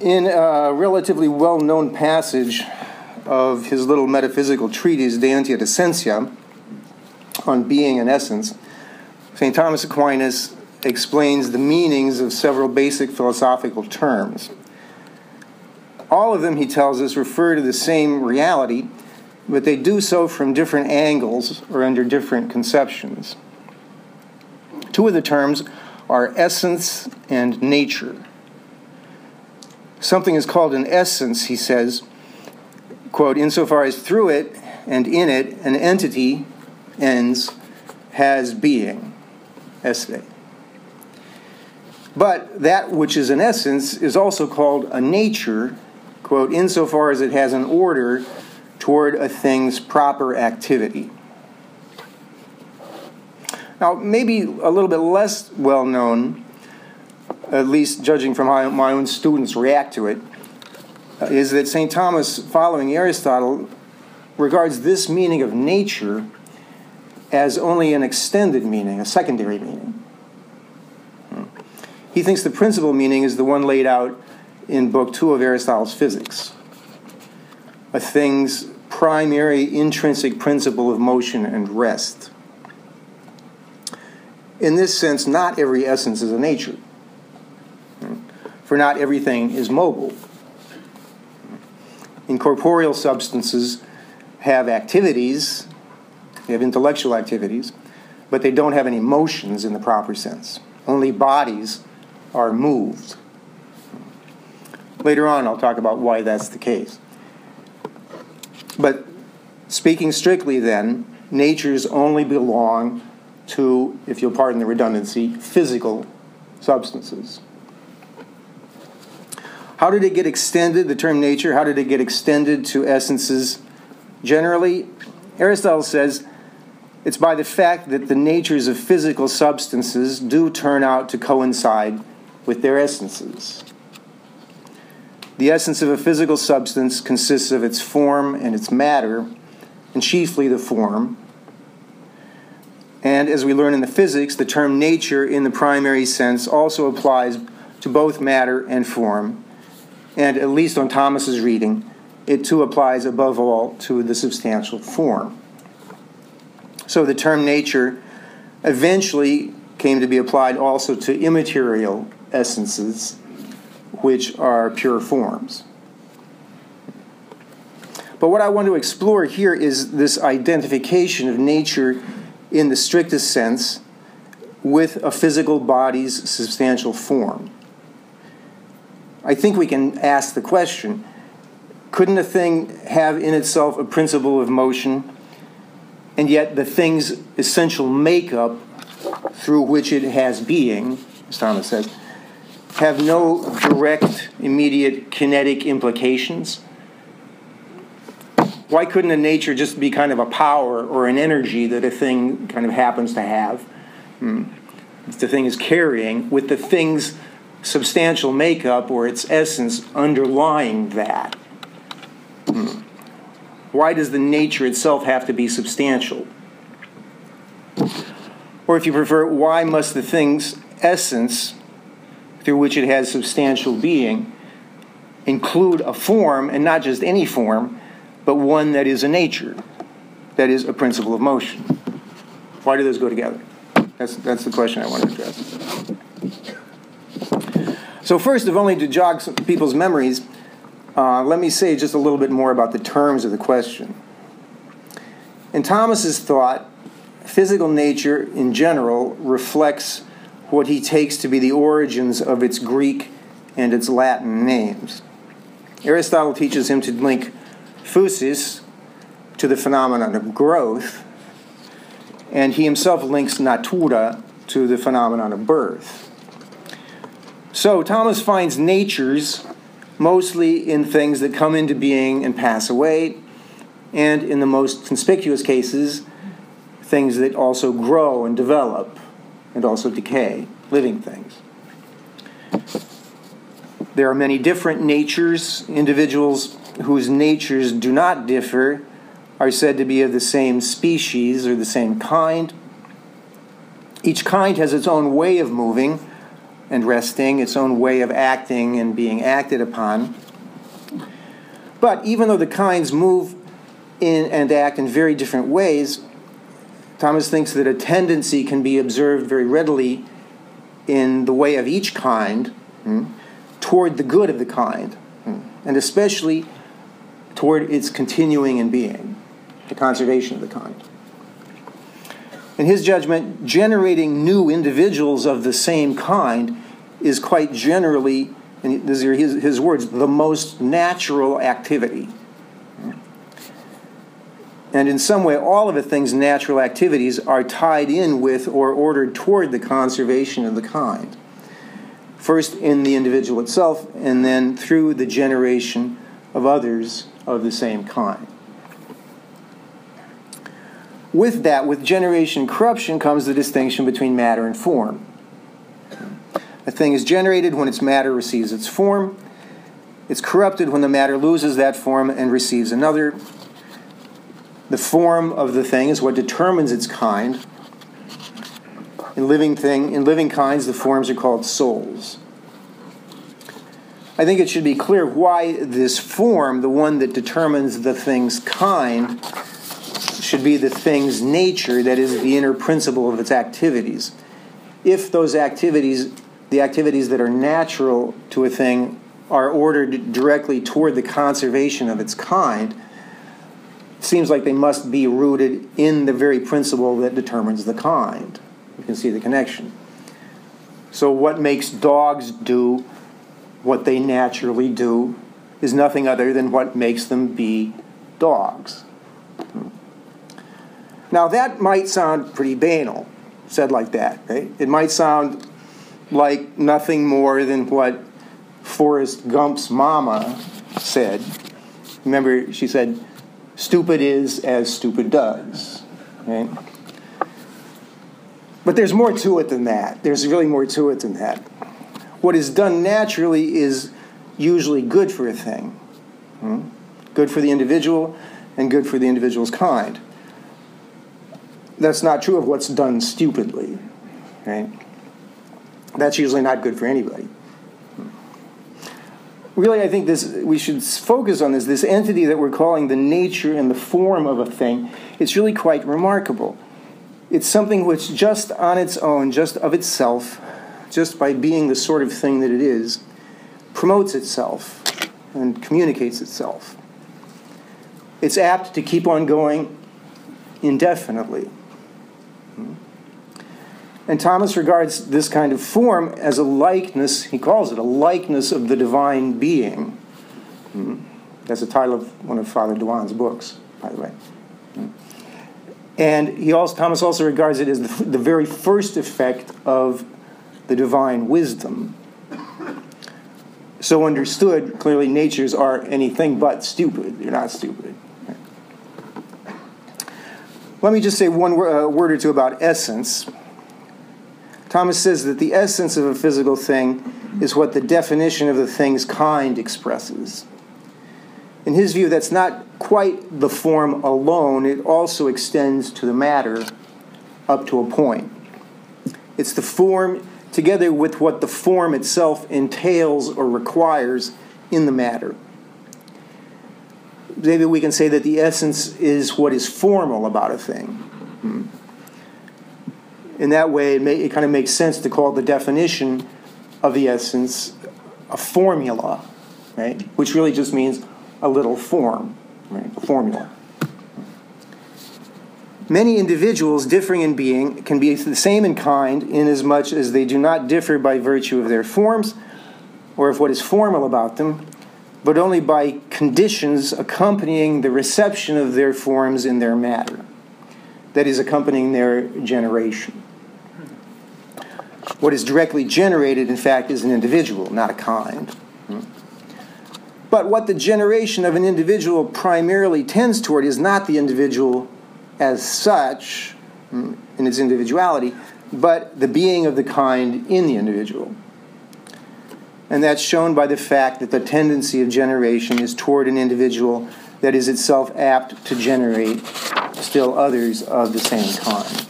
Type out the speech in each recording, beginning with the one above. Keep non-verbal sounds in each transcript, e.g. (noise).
In a relatively well known passage of his little metaphysical treatise, De Ente et Essentia, on being and essence, St. Thomas Aquinas explains the meanings of several basic philosophical terms. All of them, he tells us, refer to the same reality, but they do so from different angles or under different conceptions. Two of the terms are essence and nature. Something is called an essence, he says, quote, insofar as through it and in it an entity ens has being, esse. But that which is an essence is also called a nature, quote, insofar as it has an order toward a thing's proper activity. Now, maybe a little bit less well known, at least judging from how my own students react to it, uh, is that St. Thomas, following Aristotle, regards this meaning of nature as only an extended meaning, a secondary meaning. Hmm. He thinks the principal meaning is the one laid out in Book Two of Aristotle's Physics a thing's primary intrinsic principle of motion and rest. In this sense, not every essence is a nature, for not everything is mobile. Incorporeal substances have activities, they have intellectual activities, but they don't have any motions in the proper sense. Only bodies are moved. Later on, I'll talk about why that's the case. But speaking strictly, then, natures only belong to, if you'll pardon the redundancy, physical substances. How did it get extended, the term nature, how did it get extended to essences generally? Aristotle says it's by the fact that the natures of physical substances do turn out to coincide with their essences. The essence of a physical substance consists of its form and its matter, and chiefly the form. And as we learn in the physics, the term nature in the primary sense also applies to both matter and form. And at least on Thomas's reading, it too applies above all to the substantial form. So the term nature eventually came to be applied also to immaterial essences, which are pure forms. But what I want to explore here is this identification of nature in the strictest sense with a physical body's substantial form. I think we can ask the question couldn't a thing have in itself a principle of motion, and yet the thing's essential makeup through which it has being, as Thomas says, have no direct, immediate kinetic implications? Why couldn't a nature just be kind of a power or an energy that a thing kind of happens to have? Hmm. The thing is carrying with the thing's substantial makeup or its essence underlying that. Why does the nature itself have to be substantial? Or if you prefer, why must the thing's essence through which it has substantial being include a form, and not just any form, but one that is a nature, that is a principle of motion. Why do those go together? That's, that's the question I want to address. So, first, if only to jog some people's memories, uh, let me say just a little bit more about the terms of the question. In Thomas's thought, physical nature in general reflects what he takes to be the origins of its Greek and its Latin names. Aristotle teaches him to link physis to the phenomenon of growth, and he himself links natura to the phenomenon of birth. So Thomas finds natures mostly in things that come into being and pass away, and in the most conspicuous cases, things that also grow and develop and also decay, living things. There are many different natures. Individuals whose natures do not differ are said to be of the same species or the same kind. Each kind has its own way of moving, and resting, its own way of acting and being acted upon. But even though the kinds move in and act in very different ways, Thomas thinks that a tendency can be observed very readily in the way of each kind hmm, toward the good of the kind, hmm, and especially toward its continuing in being, the conservation of the kind. In his judgment, generating new individuals of the same kind is quite generally, and these are his, his words, the most natural activity. And in some way, all of a thing's natural activities are tied in with or ordered toward the conservation of the kind. First in the individual itself, and then through the generation of others of the same kind. With that, with generation corruption, comes the distinction between matter and form. A thing is generated when its matter receives its form. It's corrupted when the matter loses that form and receives another. The form of the thing is what determines its kind. In living thing, in living kinds, the forms are called souls. I think it should be clear why this form, the one that determines the thing's kind, should be the thing's nature, that is, the inner principle of its activities. If those activities, the activities that are natural to a thing, are ordered directly toward the conservation of its kind, seems like they must be rooted in the very principle that determines the kind. You can see the connection. So, what makes dogs do what they naturally do is nothing other than what makes them be dogs. Now, that might sound pretty banal, said like that, right? It might sound like nothing more than what Forrest Gump's mama said. Remember, she said, stupid is as stupid does, right? But there's more to it than that. There's really more to it than that. What is done naturally is usually good for a thing, hmm? good for the individual and good for the individual's kind that's not true of what's done stupidly, right? That's usually not good for anybody. Really, I think this we should focus on this this entity that we're calling the nature and the form of a thing. It's really quite remarkable. It's something which, just on its own, just of itself, just by being the sort of thing that it is, promotes itself and communicates itself. It's apt to keep on going indefinitely. And Thomas regards this kind of form as a likeness, he calls it a likeness of the divine being. Hmm. That's the title of one of Father Dewan's books, by the way. And he also, Thomas also regards it as the, the very first effect of the divine wisdom. So understood, clearly natures are anything but stupid. They're not stupid. Let me just say one uh, word or two about essence. Thomas says that the essence of a physical thing is what the definition of the thing's kind expresses. In his view, that's not quite the form alone, it also extends to the matter up to a point. It's the form together with what the form itself entails or requires in the matter. Maybe we can say that the essence is what is formal about a thing. Hmm. In that way, it, may, it kind of makes sense to call the definition of the essence a formula, right? Which really just means a little form, right? A formula. Many individuals differing in being can be the same in kind inasmuch as they do not differ by virtue of their forms or of what is formal about them, but only by conditions accompanying the reception of their forms in their matter, that is, accompanying their generation. What is directly generated, in fact, is an individual, not a kind. But what the generation of an individual primarily tends toward is not the individual as such, hmm, in its individuality, but the being of the kind in the individual. And that's shown by the fact that the tendency of generation is toward an individual that is itself apt to generate still others of the same kind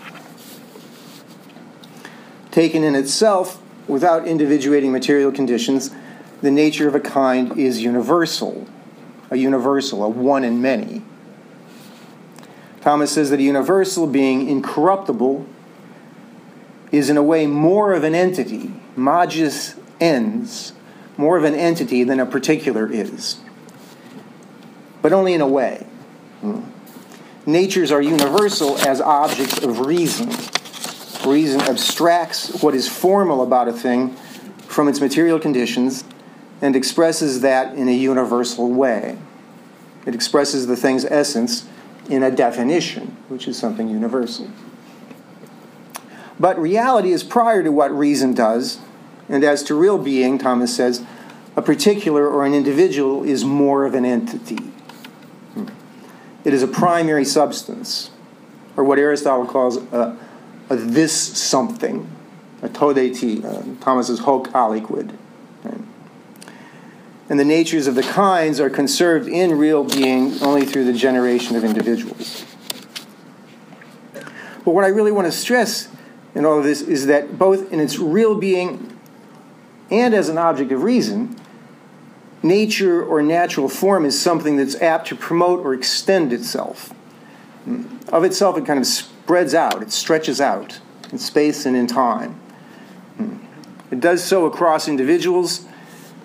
taken in itself, without individuating material conditions, the nature of a kind is universal, a universal, a one in many. Thomas says that a universal being incorruptible is in a way more of an entity, magis ens, more of an entity than a particular is, but only in a way. Hmm. Natures are universal as objects of reason. Reason abstracts what is formal about a thing from its material conditions and expresses that in a universal way. It expresses the thing's essence in a definition, which is something universal. But reality is prior to what reason does, and as to real being, Thomas says, a particular or an individual is more of an entity. Hmm. It is a primary substance, or what Aristotle calls a, a this something, a tode ti, uh, Thomas's hoc aliquid. Right? And the natures of the kinds are conserved in real being only through the generation of individuals. But what I really want to stress in all of this is that both in its real being and as an object of reason, nature or natural form is something that's apt to promote or extend itself. Of itself, it kind of spreads out, it stretches out in space and in time. It does so across individuals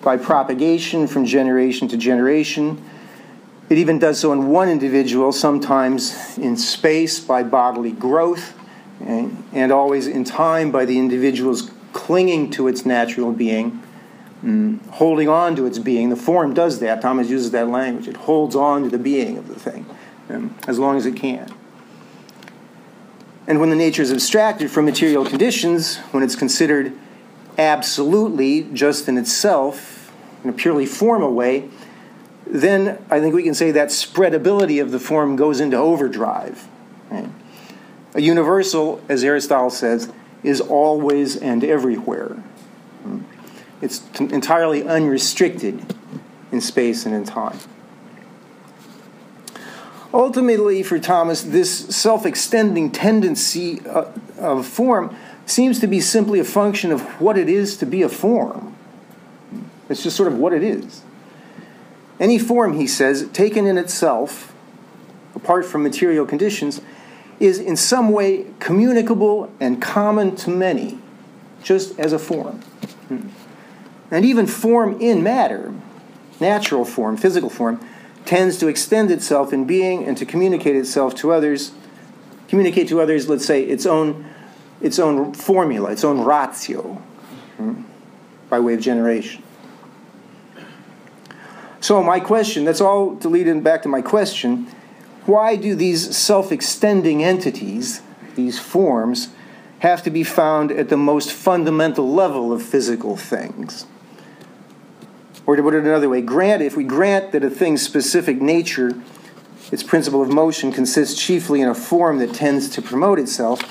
by propagation from generation to generation. It even does so in one individual, sometimes in space by bodily growth, and, and always in time by the individual's clinging to its natural being mm, holding on to its being. The form does that. Thomas uses that language. It holds on to the being of the thing um, as long as it can. And when the nature is abstracted from material conditions, when it's considered absolutely just in itself, in a purely formal way, then I think we can say that spreadability of the form goes into overdrive. Right? A universal, as Aristotle says, is always and everywhere. Hmm. It's entirely unrestricted in space and in time. Ultimately, for Thomas, this self extending tendency uh, of form seems to be simply a function of what it is to be a form. It's just sort of what it is. Any form, he says, taken in itself, apart from material conditions, is in some way communicable and common to many, just as a form. And even form in matter, natural form, physical form, tends to extend itself in being and to communicate itself to others, communicate to others, let's say, its own, its own formula, its own ratio, hmm, by way of generation. So, my question, that's all to lead in back to my question why do these self extending entities, these forms, have to be found at the most fundamental level of physical things? Or to put it another way, grant if we grant that a thing's specific nature, its principle of motion consists chiefly in a form that tends to promote itself,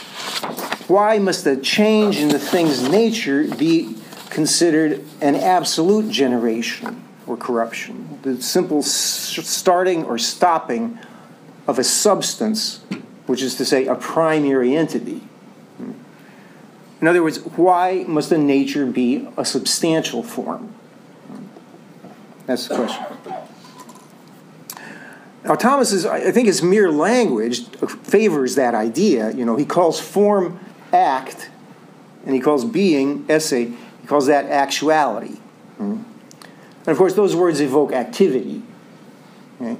why must a change in the thing's nature be considered an absolute generation or corruption? The simple starting or stopping of a substance, which is to say, a primary entity. In other words, why must a nature be a substantial form? That's the question. Now, Thomas is, I think his mere language favors that idea. You know, he calls form act, and he calls being esse. He calls that actuality. Hmm? And of course, those words evoke activity. Okay?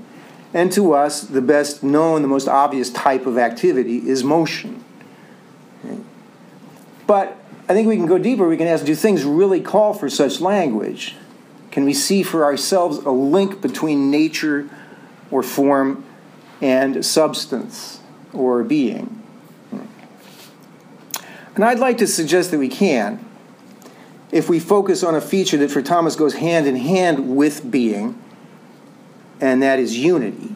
And to us, the best known, the most obvious type of activity is motion. Okay? But I think we can go deeper. We can ask do things really call for such language? Can we see for ourselves a link between nature or form and substance or being? And I'd like to suggest that we can if we focus on a feature that for Thomas goes hand in hand with being, and that is unity.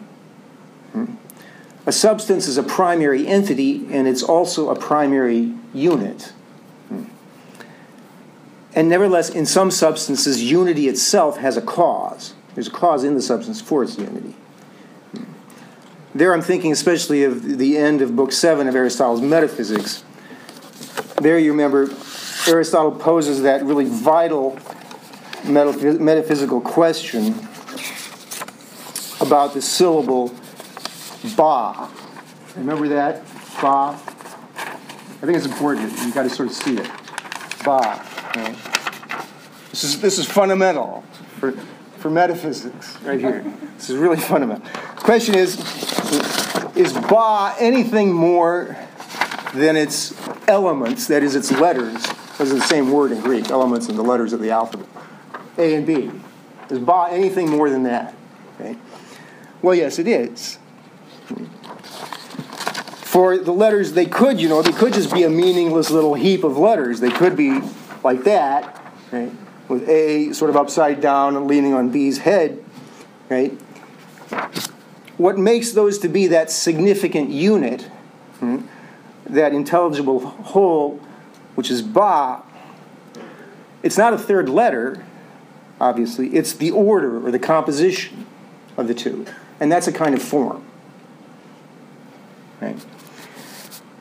A substance is a primary entity, and it's also a primary unit. And nevertheless, in some substances, unity itself has a cause. There's a cause in the substance for its unity. There, I'm thinking especially of the end of Book 7 of Aristotle's Metaphysics. There, you remember, Aristotle poses that really vital metaphysical question about the syllable ba. Remember that? Ba. I think it's important. You've got to sort of see it. Ba. This is this is fundamental for for metaphysics right here. This is really fundamental. The question is is ba anything more than its elements, that is its letters? Those are the same word in Greek, elements and the letters of the alphabet. A and B. Is ba anything more than that? Okay. Well, yes, it is. For the letters, they could, you know, they could just be a meaningless little heap of letters. They could be like that, right? With A sort of upside down and leaning on B's head, right? What makes those to be that significant unit, hmm, that intelligible whole, which is Ba, it's not a third letter, obviously, it's the order or the composition of the two. And that's a kind of form. Right?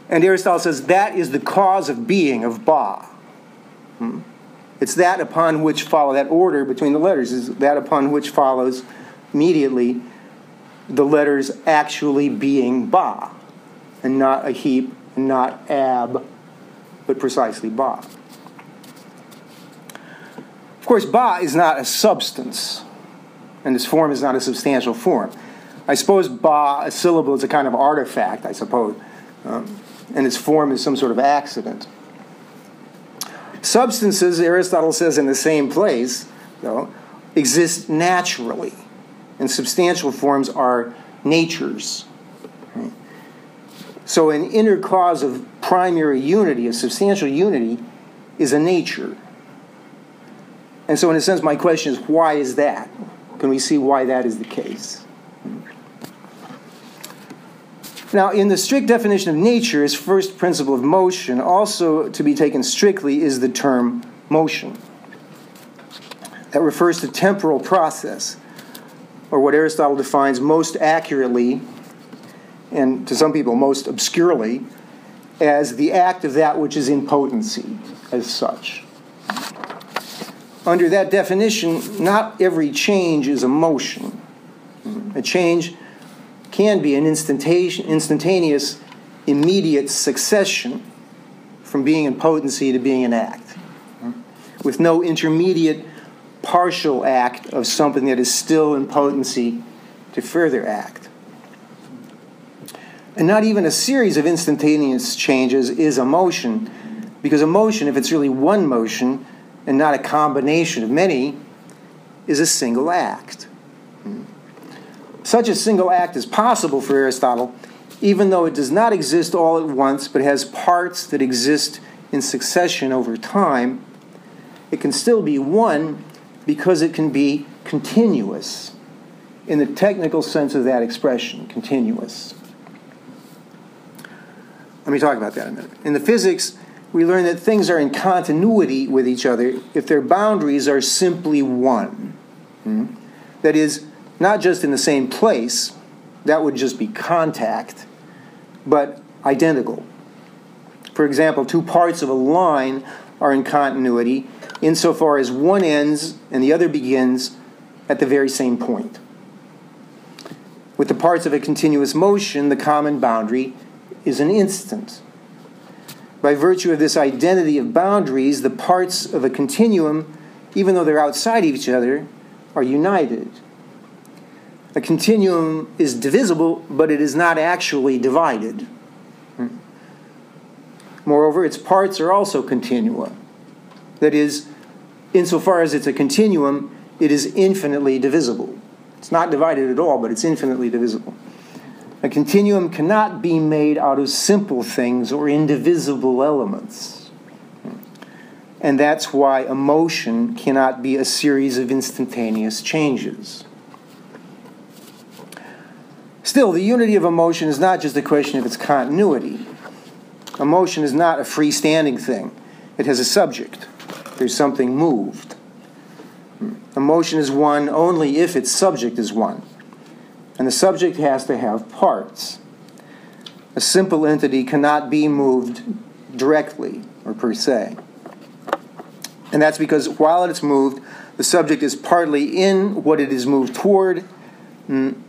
And Aristotle says that is the cause of being of Ba. It's that upon which follow, that order between the letters is that upon which follows immediately the letters actually being Ba, and not a heap, and not ab, but precisely Ba. Of course, Ba is not a substance, and its form is not a substantial form. I suppose Ba, a syllable, is a kind of artifact, I suppose, um, and its form is some sort of accident. Substances, Aristotle says in the same place, though, exist naturally, and substantial forms are natures. So, an inner cause of primary unity, a substantial unity, is a nature. And so, in a sense, my question is why is that? Can we see why that is the case? Now, in the strict definition of nature, its first principle of motion, also to be taken strictly, is the term motion. That refers to temporal process, or what Aristotle defines most accurately, and to some people most obscurely, as the act of that which is in potency, as such. Under that definition, not every change is a motion. A change can be an instantaneous, immediate succession from being in potency to being an act, with no intermediate partial act of something that is still in potency to further act. And not even a series of instantaneous changes is a motion, because a motion, if it's really one motion and not a combination of many, is a single act. Such a single act is possible for Aristotle, even though it does not exist all at once, but has parts that exist in succession over time. It can still be one because it can be continuous in the technical sense of that expression, continuous. Let me talk about that a minute. In the physics, we learn that things are in continuity with each other if their boundaries are simply one. Hmm? That is, not just in the same place, that would just be contact, but identical. For example, two parts of a line are in continuity insofar as one ends and the other begins at the very same point. With the parts of a continuous motion, the common boundary is an instant. By virtue of this identity of boundaries, the parts of a continuum, even though they're outside each other, are united. A continuum is divisible, but it is not actually divided. Moreover, its parts are also continua. That is, insofar as it's a continuum, it is infinitely divisible. It's not divided at all, but it's infinitely divisible. A continuum cannot be made out of simple things or indivisible elements. And that's why a motion cannot be a series of instantaneous changes. Still, the unity of emotion is not just a question of its continuity. Emotion is not a freestanding thing, it has a subject. There's something moved. Emotion is one only if its subject is one. And the subject has to have parts. A simple entity cannot be moved directly or per se. And that's because while it's moved, the subject is partly in what it is moved toward, mm,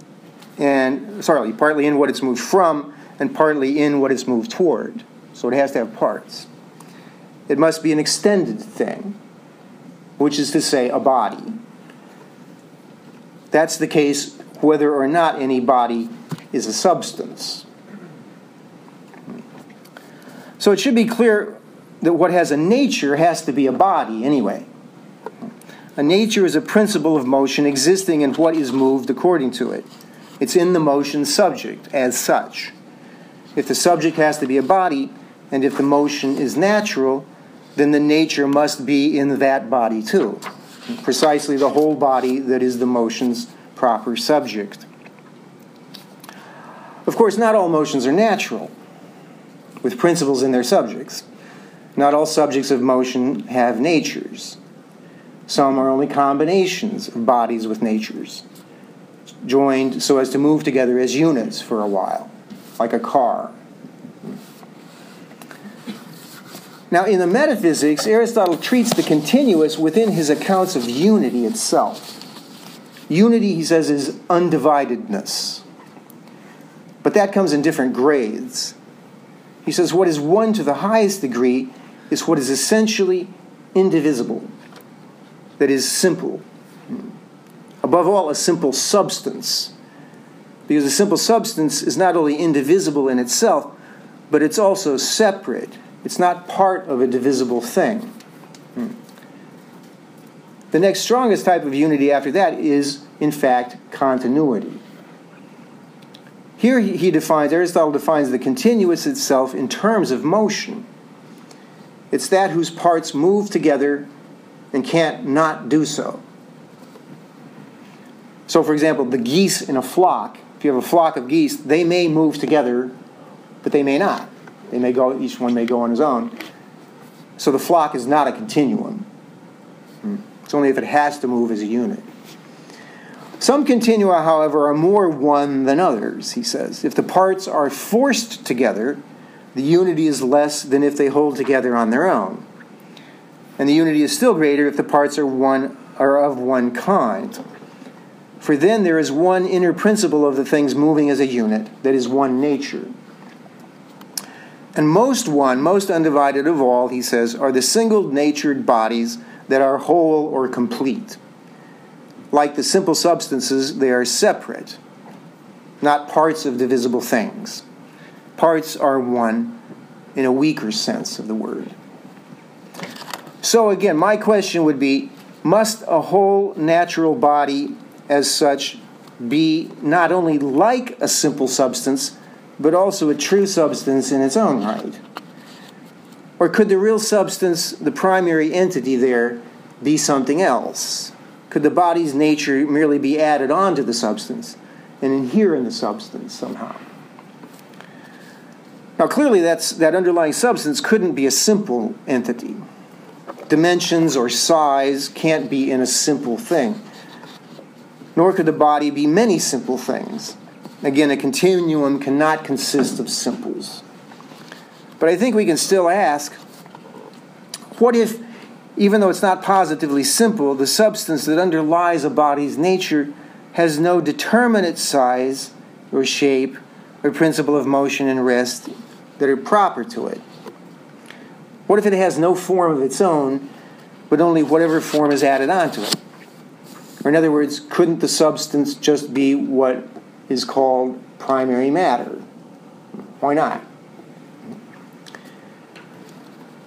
and sorry, partly in what it's moved from, and partly in what it's moved toward. So it has to have parts. It must be an extended thing, which is to say, a body. That's the case whether or not any body is a substance. So it should be clear that what has a nature has to be a body anyway. A nature is a principle of motion existing in what is moved according to it. It's in the motion subject as such. If the subject has to be a body, and if the motion is natural, then the nature must be in that body too. Precisely the whole body that is the motion's proper subject. Of course, not all motions are natural, with principles in their subjects. Not all subjects of motion have natures. Some are only combinations of bodies with natures, joined so as to move together as units for a while, like a car. Now, in the metaphysics, Aristotle treats the continuous within his accounts of unity itself. Unity, he says, is undividedness. But that comes in different grades. He says what is one to the highest degree is what is essentially indivisible, that is simple. Above all, a simple substance. Because a simple substance is not only indivisible in itself, but it's also separate. It's not part of a divisible thing. Hmm. The next strongest type of unity after that is, in fact, continuity. Here he defines, Aristotle defines the continuous itself in terms of motion. It's that whose parts move together and can't not do so. So, for example, the geese in a flock, if you have a flock of geese, they may move together, but they may not. They may go, each one may go on his own. So the flock is not a continuum. Hmm. It's only if it has to move as a unit. Some continua, however, are more one than others, he says. If the parts are forced together, the unity is less than if they hold together on their own. And the unity is still greater if the parts are one are of one kind. For then there is one inner principle of the things moving as a unit, that is one nature. And most one, most undivided of all, he says, are the single natured bodies that are whole or complete. Like the simple substances, they are separate, not parts of divisible things. Parts are one in a weaker sense of the word. So, again, my question would be must a whole natural body as such be not only like a simple substance, but also a true substance in its own right? Or could the real substance, the primary entity there, be something else? Could the body's nature merely be added on to the substance and inhere in the substance somehow? Now, clearly, that's, that underlying substance couldn't be a simple entity. Dimensions or size can't be in a simple thing. Nor could the body be many simple things. Again, a continuum cannot consist of simples. But I think we can still ask what if, even though it's not positively simple, the substance that underlies a body's nature has no determinate size or shape or principle of motion and rest that are proper to it? What if it has no form of its own, but only whatever form is added onto it? Or, in other words, couldn't the substance just be what is called primary matter? Why not?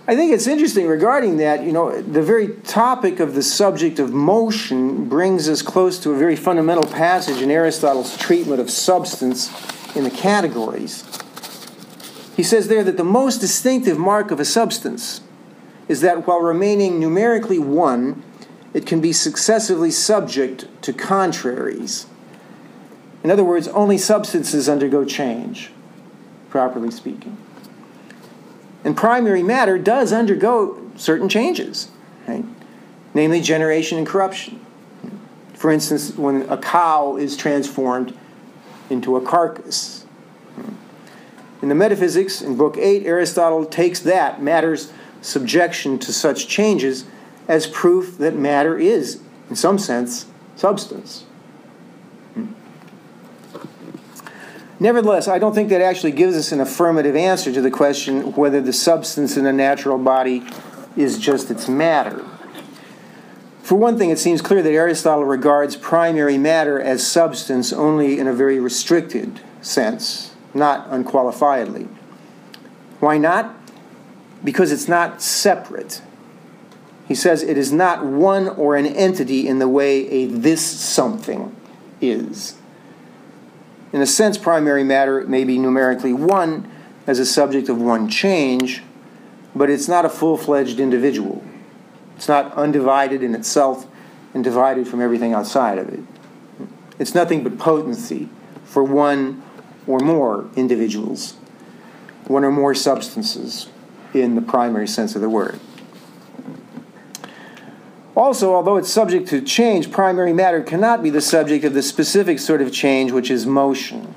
I think it's interesting regarding that, you know, the very topic of the subject of motion brings us close to a very fundamental passage in Aristotle's treatment of substance in the categories. He says there that the most distinctive mark of a substance is that while remaining numerically one, it can be successively subject to contraries. In other words, only substances undergo change, properly speaking. And primary matter does undergo certain changes, right? namely generation and corruption. For instance, when a cow is transformed into a carcass, in the Metaphysics, in Book 8, Aristotle takes that, matter's subjection to such changes, as proof that matter is, in some sense, substance. Nevertheless, I don't think that actually gives us an affirmative answer to the question whether the substance in a natural body is just its matter. For one thing, it seems clear that Aristotle regards primary matter as substance only in a very restricted sense, not unqualifiedly. Why not? Because it's not separate. He says it is not one or an entity in the way a this something is. In a sense, primary matter may be numerically one as a subject of one change, but it's not a full fledged individual. It's not undivided in itself and divided from everything outside of it. It's nothing but potency for one or more individuals, one or more substances in the primary sense of the word. Also, although it's subject to change, primary matter cannot be the subject of the specific sort of change which is motion.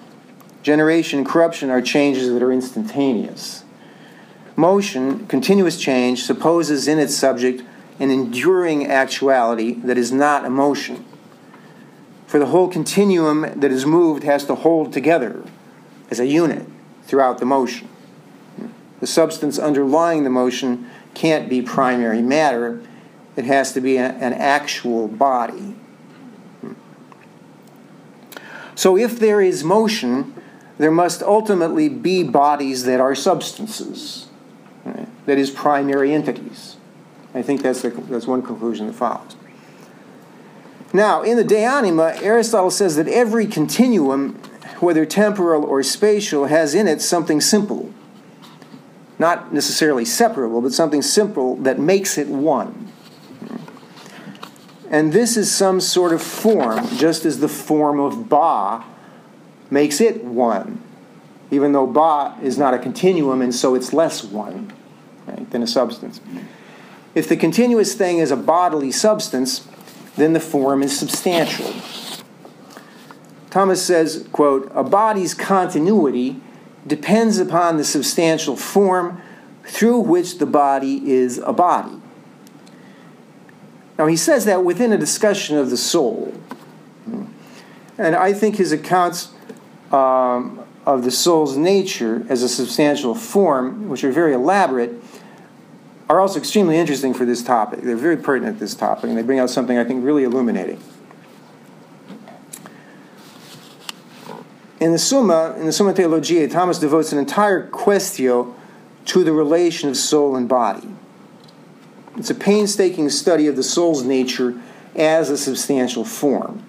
Generation and corruption are changes that are instantaneous. Motion, continuous change, supposes in its subject an enduring actuality that is not emotion. For the whole continuum that is moved has to hold together as a unit throughout the motion. The substance underlying the motion can't be primary matter it has to be a, an actual body. So if there is motion, there must ultimately be bodies that are substances, right? that is, primary entities. I think that's, the, that's one conclusion that follows. Now, in the De Anima, Aristotle says that every continuum, whether temporal or spatial, has in it something simple. Not necessarily separable, but something simple that makes it one. And this is some sort of form, just as the form of Ba makes it one, even though Ba is not a continuum and so it's less one right, than a substance. If the continuous thing is a bodily substance, then the form is substantial. Thomas says, quote, a body's continuity depends upon the substantial form through which the body is a body. Now, he says that within a discussion of the soul. And I think his accounts um, of the soul's nature as a substantial form, which are very elaborate, are also extremely interesting for this topic. They're very pertinent to this topic, and they bring out something I think really illuminating. In the Summa, in the Summa Theologiae, Thomas devotes an entire quaestio to the relation of soul and body. It's a painstaking study of the soul's nature as a substantial form,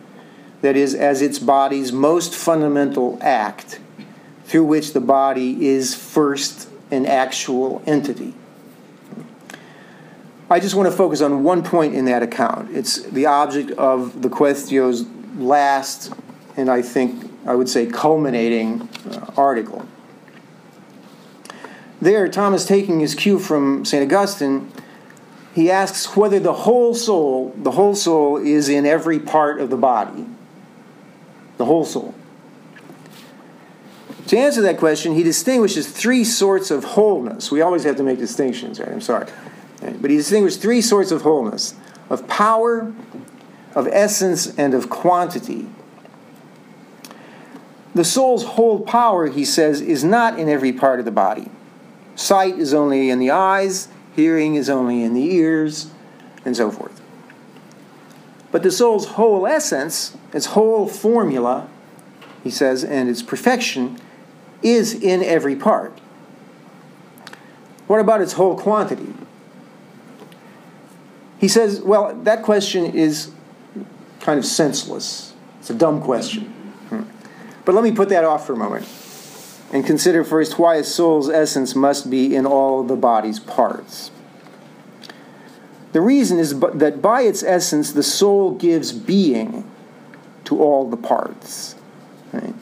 that is, as its body's most fundamental act, through which the body is first an actual entity. I just want to focus on one point in that account. It's the object of the Quaestio's last, and I think I would say culminating uh, article. There, Thomas, taking his cue from St. Augustine, he asks whether the whole soul, the whole soul is in every part of the body. The whole soul. To answer that question, he distinguishes three sorts of wholeness. We always have to make distinctions, right? I'm sorry. But he distinguishes three sorts of wholeness of power, of essence, and of quantity. The soul's whole power, he says, is not in every part of the body. Sight is only in the eyes, hearing is only in the ears, and so forth. But the soul's whole essence, its whole formula, he says, and its perfection is in every part. What about its whole quantity? He says, well, that question is kind of senseless. It's a dumb question. Hmm. But let me put that off for a moment and consider first why a soul's essence must be in all the body's parts. The reason is that by its essence, the soul gives being to all the parts. Right?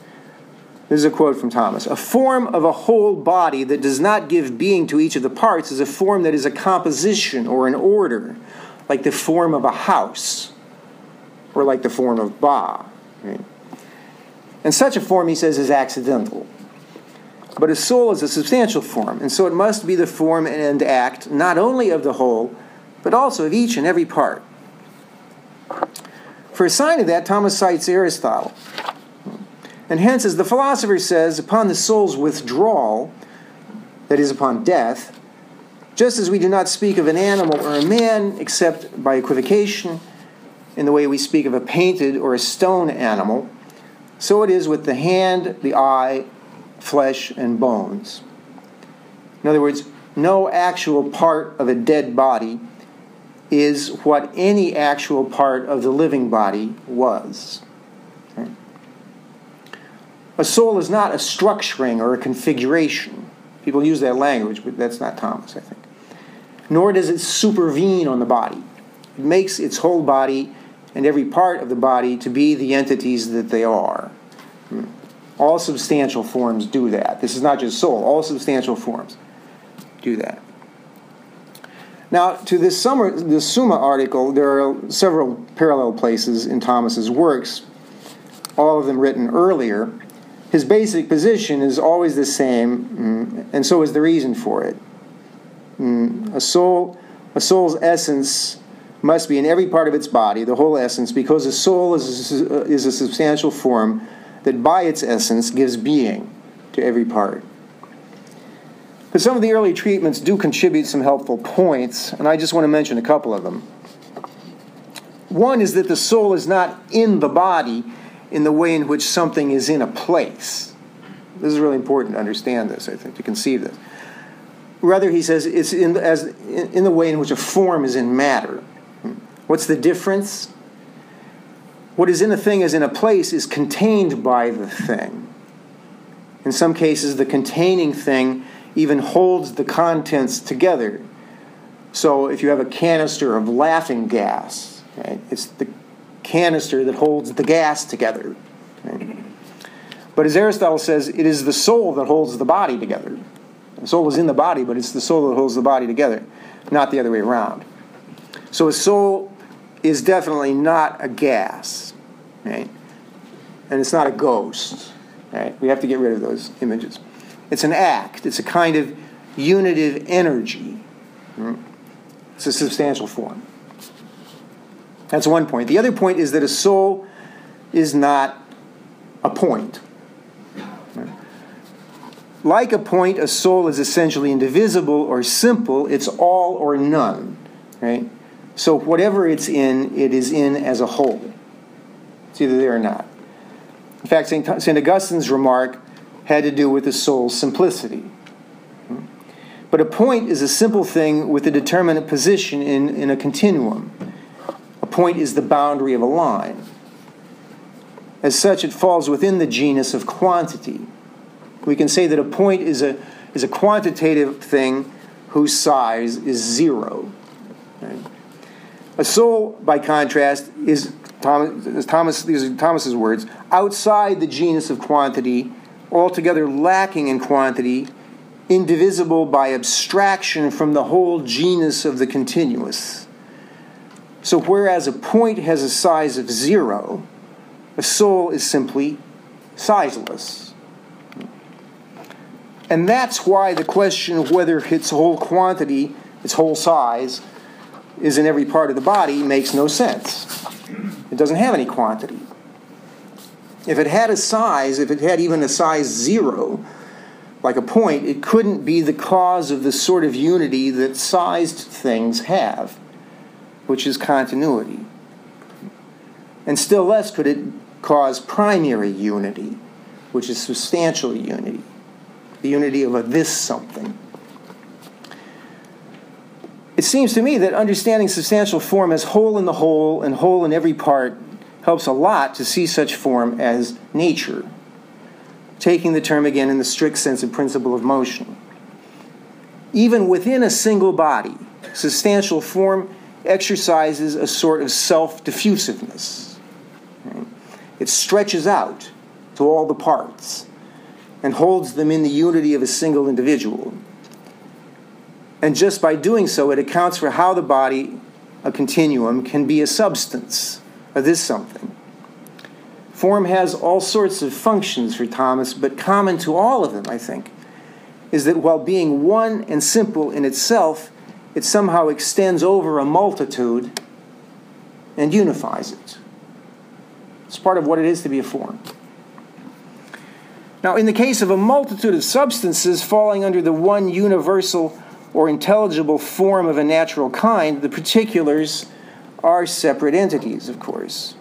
This is a quote from Thomas. A form of a whole body that does not give being to each of the parts is a form that is a composition or an order, like the form of a house or like the form of Ba. Right? And such a form, he says, is accidental. But a soul is a substantial form, and so it must be the form and act not only of the whole, but also of each and every part. For a sign of that, Thomas cites Aristotle. And hence, as the philosopher says, upon the soul's withdrawal, that is, upon death, just as we do not speak of an animal or a man except by equivocation, in the way we speak of a painted or a stone animal, so it is with the hand, the eye, flesh, and bones. In other words, no actual part of a dead body is what any actual part of the living body was. A soul is not a structuring or a configuration. People use that language, but that's not Thomas, I think. Nor does it supervene on the body. It makes its whole body and every part of the body to be the entities that they are. All substantial forms do that. This is not just soul, all substantial forms do that. Now, to this, summer, this Summa article, there are several parallel places in Thomas's works, all of them written earlier. His basic position is always the same, mm, and so is the reason for it. Mm, a soul, a soul's essence must be in every part of its body, the whole essence, because a soul is a, is a substantial form that by its essence gives being to every part. But some of the early treatments do contribute some helpful points, and I just want to mention a couple of them. One is that the soul is not in the body in the way in which something is in a place. This is really important to understand this, I think, to conceive this. Rather, he says it's in as, in the way in which a form is in matter. What's the difference? What is in a thing as in a place is contained by the thing. In some cases, the containing thing even holds the contents together. So if you have a canister of laughing gas, right, it's the canister that holds the gas together. Right? But as Aristotle says, it is the soul that holds the body together. The soul is in the body, but it's the soul that holds the body together, not the other way around. So a soul is definitely not a gas, right? And it's not a ghost, right? We have to get rid of those images. It's an act, it's a kind of unitive energy. It's a substantial form. That's one point. The other point is that a soul is not a point. Like a point, a soul is essentially indivisible or simple. It's all or none, right? So whatever it's in, it is in as a whole. It's either there or not. In fact, St. Augustine's remark had to do with the soul's simplicity. But a point is a simple thing with a determinate position in, in a continuum. A point is the boundary of a line. As such, it falls within the genus of quantity. We can say that a point is a, is a quantitative thing whose size is zero. Right? A soul, by contrast, is Thomas, Thomas, these are Thomas's words, outside the genus of quantity altogether lacking in quantity, indivisible by abstraction from the whole genus of the continuous. So, whereas a point has a size of zero, a soul is simply sizeless. And that's why the question of whether its whole quantity, its whole size, is in every part of the body makes no sense. It doesn't have any quantity. If it had a size, if it had even a size zero, like a point, it couldn't be the cause of the sort of unity that sized things have, which is continuity. And still less could it cause primary unity, which is substantial unity, the unity of a this something. It seems to me that understanding substantial form as whole in the whole and whole in every part helps a lot to see such form as nature, taking the term again in the strict sense of principle of motion. Even within a single body, substantial form exercises a sort of self diffusiveness. It stretches out to all the parts and holds them in the unity of a single individual. And just by doing so, it accounts for how the body, a continuum, can be a substance of this something. Form has all sorts of functions for Thomas, but common to all of them, I think, is that while being one and simple in itself, it somehow extends over a multitude and unifies it. It's part of what it is to be a form. Now, in the case of a multitude of substances falling under the one universal or intelligible form of a natural kind, the particulars are separate entities, of course.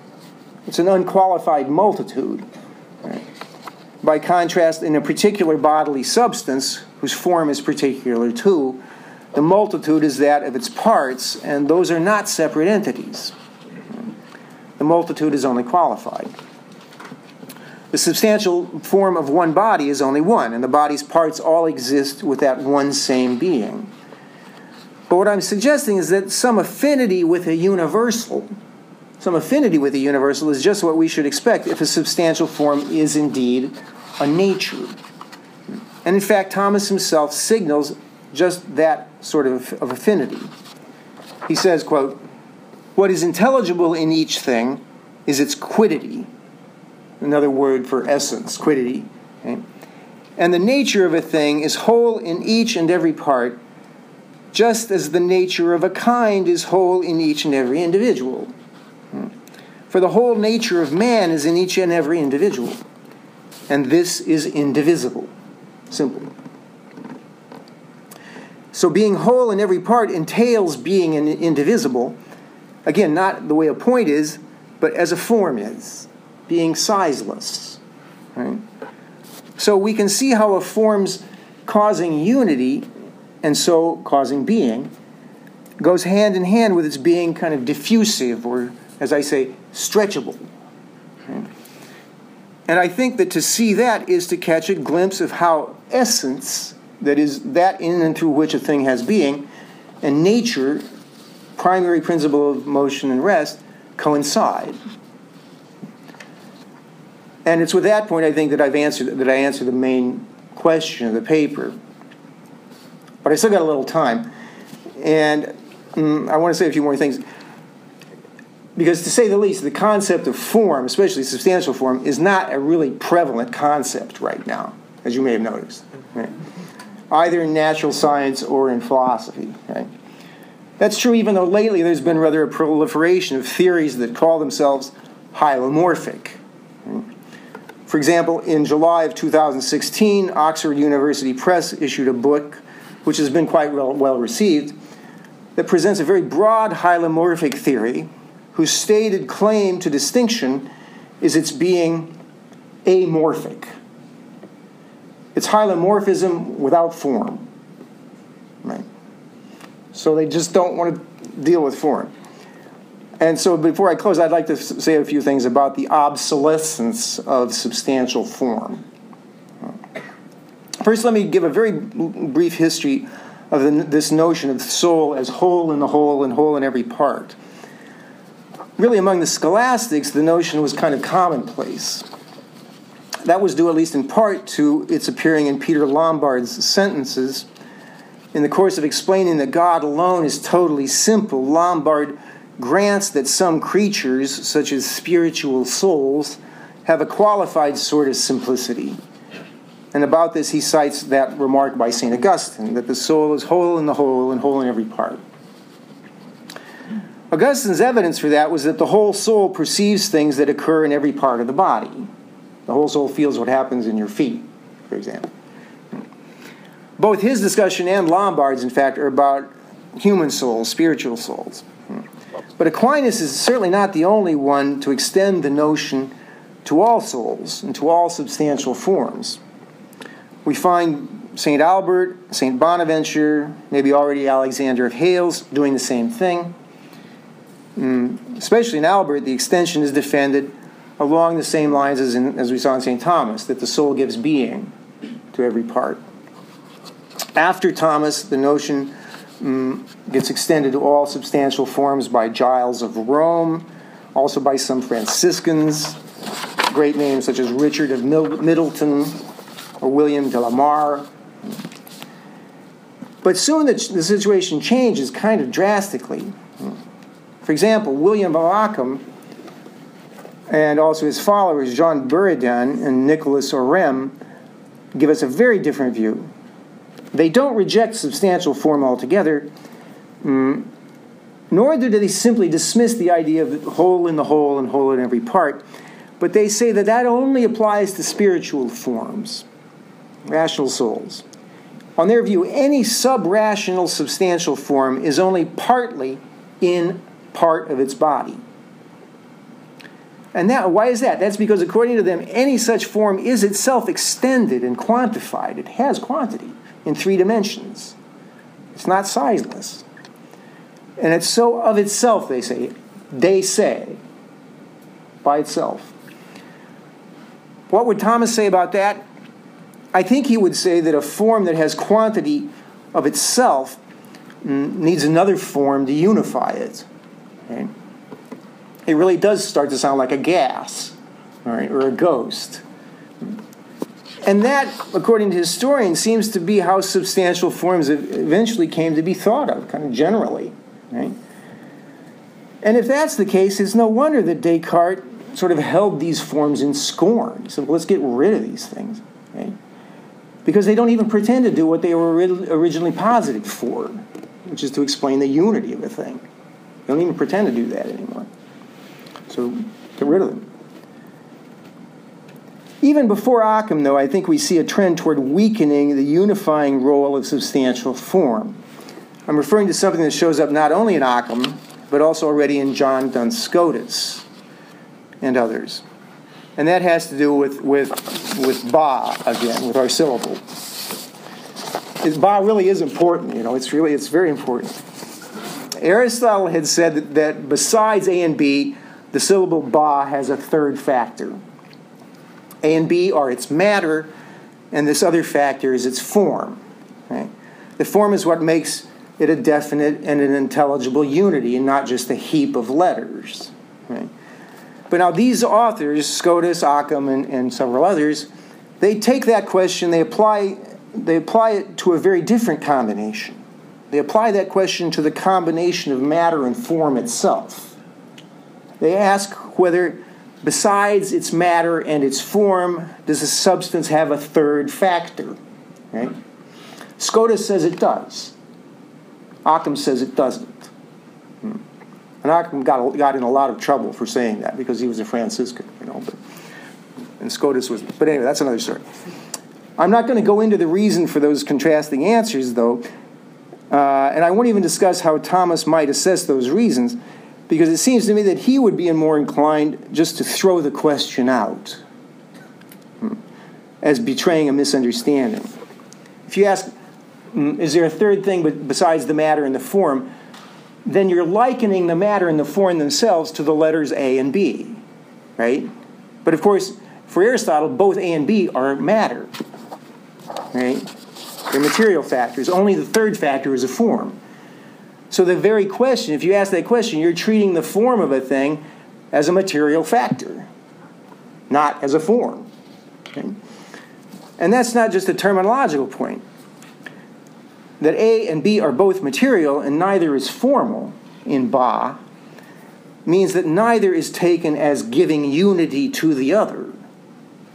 It's an unqualified multitude. Right? By contrast, in a particular bodily substance, whose form is particular too, the multitude is that of its parts, and those are not separate entities. The multitude is only qualified. The substantial form of one body is only one, and the body's parts all exist with that one same being. But what I'm suggesting is that some affinity with a universal, some affinity with a universal is just what we should expect if a substantial form is indeed a nature. And in fact, Thomas himself signals just that sort of, of affinity. He says, quote, What is intelligible in each thing is its quiddity. Another word for essence, quiddity. Okay? And the nature of a thing is whole in each and every part just as the nature of a kind is whole in each and every individual. Hmm. For the whole nature of man is in each and every individual, and this is indivisible. Simple. So, being whole in every part entails being indivisible. Again, not the way a point is, but as a form is, being sizeless. Right? So, we can see how a form's causing unity and so causing being, goes hand in hand with its being kind of diffusive or, as I say, stretchable. And I think that to see that is to catch a glimpse of how essence, that is, that in and through which a thing has being, and nature, primary principle of motion and rest, coincide. And it's with that point I think that I've answered that I answer the main question of the paper but I still got a little time. And mm, I want to say a few more things. Because to say the least, the concept of form, especially substantial form, is not a really prevalent concept right now, as you may have noticed. Right? Either in natural science or in philosophy. Right? That's true even though lately there's been rather a proliferation of theories that call themselves hylomorphic. For example, in July of 2016, Oxford University Press issued a book which has been quite well, received, that presents a very broad hylomorphic theory whose stated claim to distinction is its being amorphic. It's hylomorphism without form. Right? So they just don't want to deal with form. And so before I close, I'd like to say a few things about the obsolescence of substantial form. First, let me give a very brief history of the, this notion of soul as whole in the whole and whole in every part. Really, among the scholastics, the notion was kind of commonplace. That was due, at least in part, to its appearing in Peter Lombard's sentences. In the course of explaining that God alone is totally simple, Lombard grants that some creatures, such as spiritual souls, have a qualified sort of simplicity. And about this, he cites that remark by St. Augustine that the soul is whole in the whole and whole in every part. Augustine's evidence for that was that the whole soul perceives things that occur in every part of the body. The whole soul feels what happens in your feet, for example. Both his discussion and Lombard's, in fact, are about human souls, spiritual souls. But Aquinas is certainly not the only one to extend the notion to all souls and to all substantial forms we find St. Albert, St. Bonaventure, maybe already Alexander of Hales doing the same thing. Mm, especially in Albert, the extension is defended along the same lines as, in, as we saw in St. Thomas, that the soul gives being to every part. After Thomas, the notion um, gets extended to all substantial forms by Giles of Rome, also by some Franciscans, great names such as Richard of Middleton, or William de la Mare. But soon the, the situation changes kind of drastically. For example, William of Ockham and also his followers, Jean Buridan and Nicholas Oresme, give us a very different view. They don't reject substantial form altogether, Mm, nor do they simply dismiss the idea of whole in the whole and whole in every part, but they say that that only applies to spiritual forms, rational souls. On their view, any sub-rational substantial form is only partly in part of its body. And that, why is that? That's because, according to them, any such form is itself extended and quantified. It has quantity in three dimensions. It's not sizeless. And it's so of itself, they say. They say, by itself. What would Thomas say about that? I think he would say that a form that has quantity of itself needs another form to unify it. It really does start to sound like a gas right, or a ghost. And that, according to historians, seems to be how substantial forms eventually came to be thought of, kind of generally. Right? And if that's the case, it's no wonder that Descartes sort of held these forms in scorn. He said, well, let's get rid of these things. Right? Because they don't even pretend to do what they were originally posited for, which is to explain the unity of a thing. They don't even pretend to do that anymore. So get rid of them. Even before Occam, though, I think we see a trend toward weakening the unifying role of substantial form. I'm referring to something that shows up not only in Occam, but also already in John Duns Scotus and others. And that has to do with, with, with ba again, with our syllable. It, ba really is important, you know, it's really, it's very important. Aristotle had said that, that besides A and B, the syllable ba has a third factor. A and B are its matter, and this other factor is its form. Right? The form is what makes it a definite and an intelligible unity and not just a heap of letters. Right? But now these authors, Scotus, Occam, and, and several others, they take that question, they apply, they apply it to a very different combination. They apply that question to the combination of matter and form itself. They ask whether, besides its matter and its form, does a substance have a third factor? Scotus says it does. Occam says it doesn't. Hmm. And Occam got, got in a lot of trouble for saying that because he was a Franciscan, you know. But, and Scotus was, but anyway, that's another story. I'm not going to go into the reason for those contrasting answers, though, uh, and I won't even discuss how Thomas might assess those reasons, because it seems to me that he would be more inclined just to throw the question out hmm, as betraying a misunderstanding. If you ask, Mm, is there a third thing besides the matter and the form? Then you're likening the matter and the form themselves to the letters A and B, right? But of course, for Aristotle, both A and B are matter, right? They're material factors. Only the third factor is a form. So the very question, if you ask that question, you're treating the form of a thing as a material factor, not as a form. Okay? And that's not just a terminological point that A and B are both material and neither is formal in Ba means that neither is taken as giving unity to the other.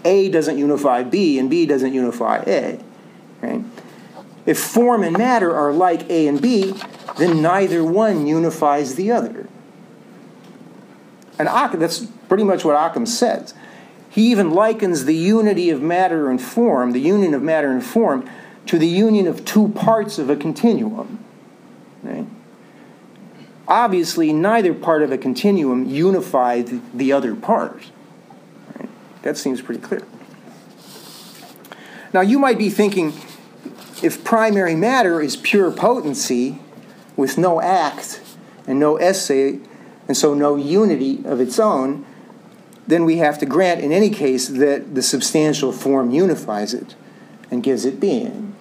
A doesn't unify B and B doesn't unify A. Right? If form and matter are like A and B, then neither one unifies the other. And Occam, that's pretty much what Occam says. He even likens the unity of matter and form, the union of matter and form, to the union of two parts of a continuum. Right? Obviously, neither part of a continuum unifies the other part. Right? That seems pretty clear. Now, you might be thinking if primary matter is pure potency with no act and no esse, and so no unity of its own, then we have to grant in any case that the substantial form unifies it and gives it being.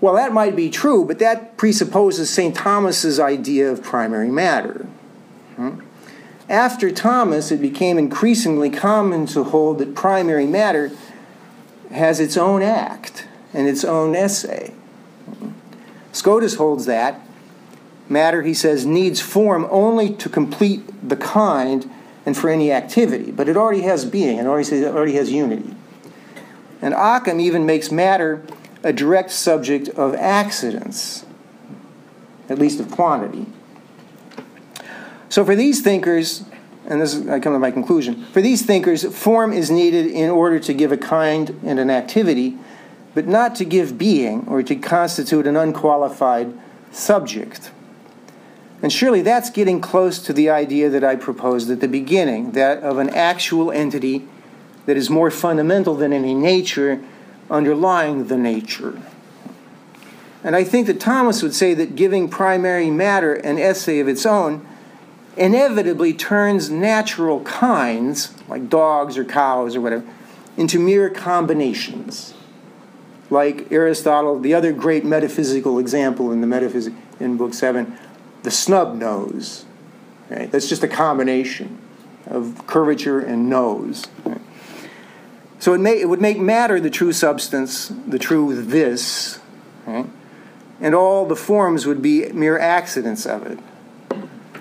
Well, that might be true, but that presupposes St. Thomas's idea of primary matter. Hmm? After Thomas, it became increasingly common to hold that primary matter has its own act and its own esse. Scotus holds that matter, he says, needs form only to complete the kind and for any activity, but it already has being, it already, it already has unity. And Occam even makes matter a direct subject of accidents. at least of quantity. So for these thinkers, and this is, I come to my conclusion, for these thinkers, form is needed in order to give a kind and an activity, but not to give being or to constitute an unqualified subject. And surely that's getting close to the idea that I proposed at the beginning that of an actual entity that is more fundamental than any nature underlying the nature. And I think that Thomas would say that giving primary matter an esse of its own inevitably turns natural kinds, like dogs or cows or whatever, into mere combinations. Like Aristotle, the other great metaphysical example in the metaphysics in Book Seven, the snub nose. Right? That's just a combination of curvature and nose. Right? So it, may, it would make matter the true substance, the true this, right? and all the forms would be mere accidents of it.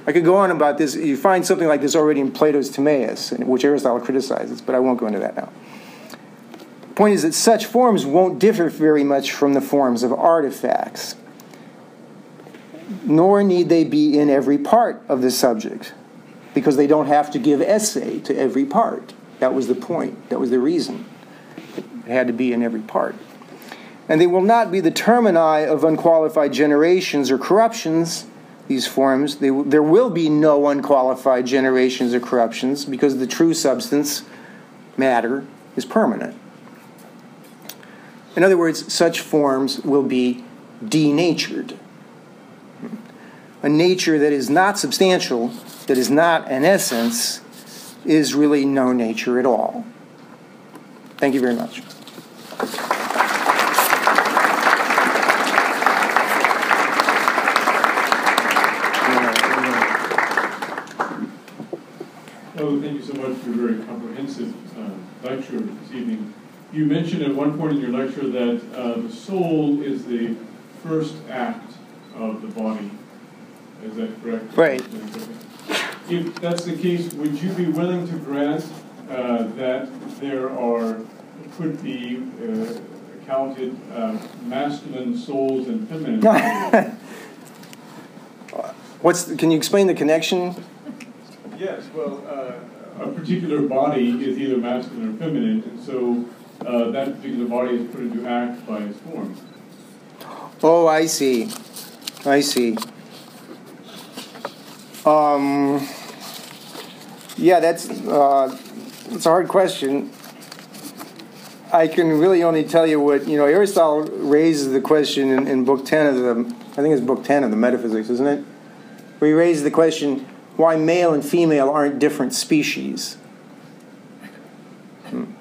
I could go on about this. You find something like this already in Plato's Timaeus, which Aristotle criticizes, but I won't go into that now. The point is that such forms won't differ very much from the forms of artifacts, nor need they be in every part of the subject, because they don't have to give esse to every part. That was the point, that was the reason. It had to be in every part. And they will not be the termini of unqualified generations or corruptions these forms, they, there will be no unqualified generations or corruptions because the true substance, matter, is permanent. In other words, such forms will be denatured. A nature that is not substantial, that is not an essence, is really no nature at all. Thank you very much. thank you so much for a very comprehensive uh, lecture this evening. You mentioned at one point in your lecture that uh, the soul is the first act of the body. Is that correct? Right. If that's the case, would you be willing to grant uh, that there are could be uh, counted uh, masculine souls and feminine? (laughs) What's? The, can you explain the connection? Yes. Well, uh, a particular body is either masculine or feminine, and so uh, that particular body is put into act by its form. Oh, I see. I see. Um, yeah, that's uh, it's a hard question. I can really only tell you what you know. Aristotle raises the question in, in book ten of the, I think it's book ten of the Metaphysics, isn't it? Where he raises the question: why male and female aren't different species.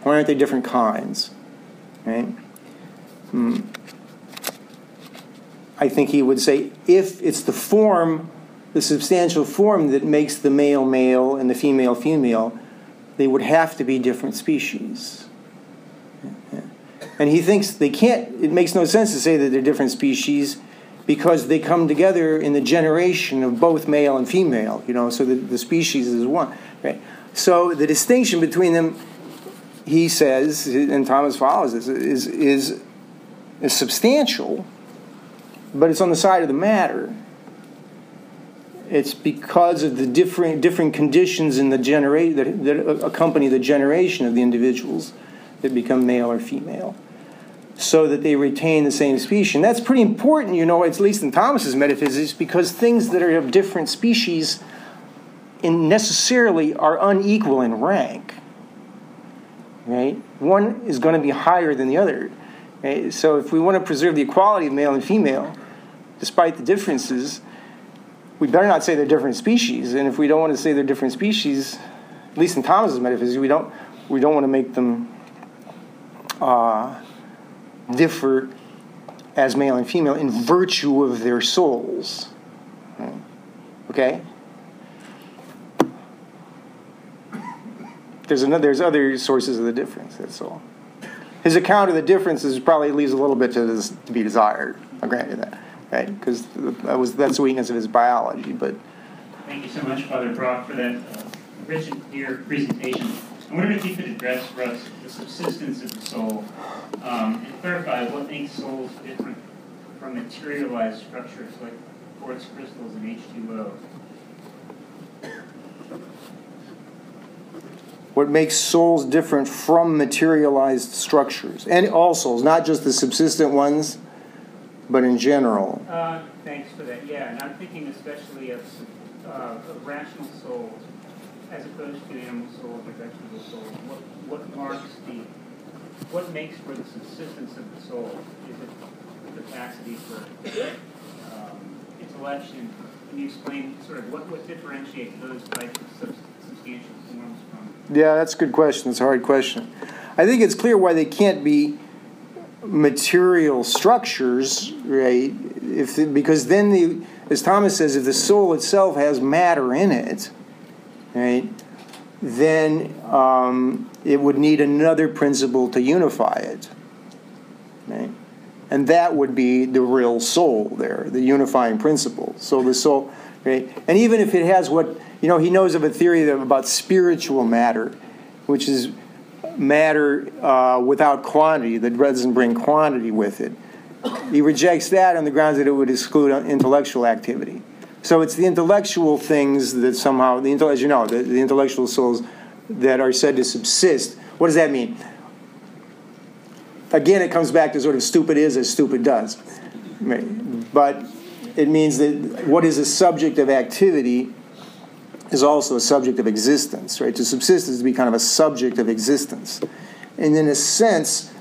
Why aren't they different kinds? Right? Hmm. I think he would say if it's the form, the substantial form that makes the male male and the female female, they would have to be different species. And he thinks they can't, it makes no sense to say that they're different species because they come together in the generation of both male and female, you know, so the, the species is one. Right? So the distinction between them, he says, and Thomas follows this, is, is, is substantial, but it's on the side of the matter. It's because of the different, different conditions in the generate that, that accompany the generation of the individuals that become male or female so that they retain the same species. And that's pretty important, you know, at least in Thomas's metaphysics, because things that are of different species in necessarily are unequal in rank. Right? One is going to be higher than the other. Right? So if we want to preserve the equality of male and female, despite the differences, we better not say they're different species. And if we don't want to say they're different species, at least in Thomas's metaphysics, we don't we don't want to make them uh, differ as male and female in virtue of their souls. Okay? There's, another, there's other sources of the difference, that's all. His account of the differences probably leaves a little bit to, this, to be desired. I'll grant you that, right? Because that was that's the weakness of his biology. But thank you so much, Father Brock, for that uh, rich and clear presentation. I wonder if you could address for us the subsistence of the soul um, and clarify what makes souls different from materialized structures like quartz crystals and H2O. What makes souls different from materialized structures? And all souls, not just the subsistent ones, but in general. Uh, thanks for that. Yeah, and I'm thinking especially of, uh, of rational souls as opposed to animal souls or vegetable souls. What, what marks the, what makes for the subsistence of the soul? Is it the capacity for um, intellection? Can you explain sort of what, what differentiates those types of sub- substantial forms? Yeah, that's a good question. It's a hard question. I think it's clear why they can't be material structures, right? If because then the, as Thomas says, if the soul itself has matter in it, right, then um, it would need another principle to unify it, right? And that would be the real soul there, the unifying principle. So the soul, right? And even if it has what, you know, he knows of a theory about spiritual matter, which is matter uh, without quantity, that doesn't bring quantity with it. He rejects that on the grounds that it would exclude intellectual activity. So it's the intellectual things that somehow, the as you know, the, the intellectual souls that are said to subsist. What does that mean? Again, it comes back to sort of stupid is as stupid does. But it means that what is a subject of activity is also a subject of existence, right? To subsist is to be kind of a subject of existence. And in a sense,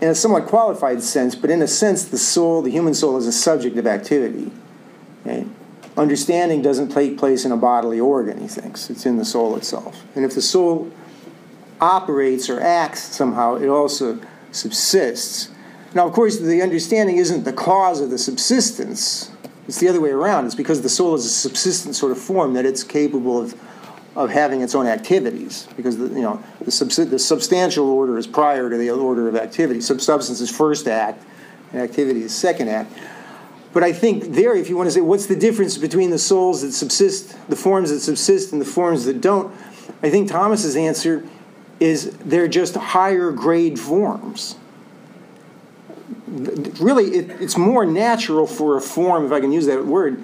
in a somewhat qualified sense, but in a sense, the soul, the human soul, is a subject of activity. Right? Understanding doesn't take place in a bodily organ, he thinks. It's in the soul itself. And if the soul operates or acts somehow, it also subsists. Now, of course, the understanding isn't the cause of the subsistence, it's the other way around. It's because the soul is a subsistent sort of form that it's capable of, of having its own activities. Because the, you know the, subs- the substantial order is prior to the order of activity. Subsubstance is first act, and activity is second act. But I think there, if you want to say what's the difference between the souls that subsist, the forms that subsist, and the forms that don't, I think Thomas's answer is they're just higher grade forms really it, it's more natural for a form, if I can use that word,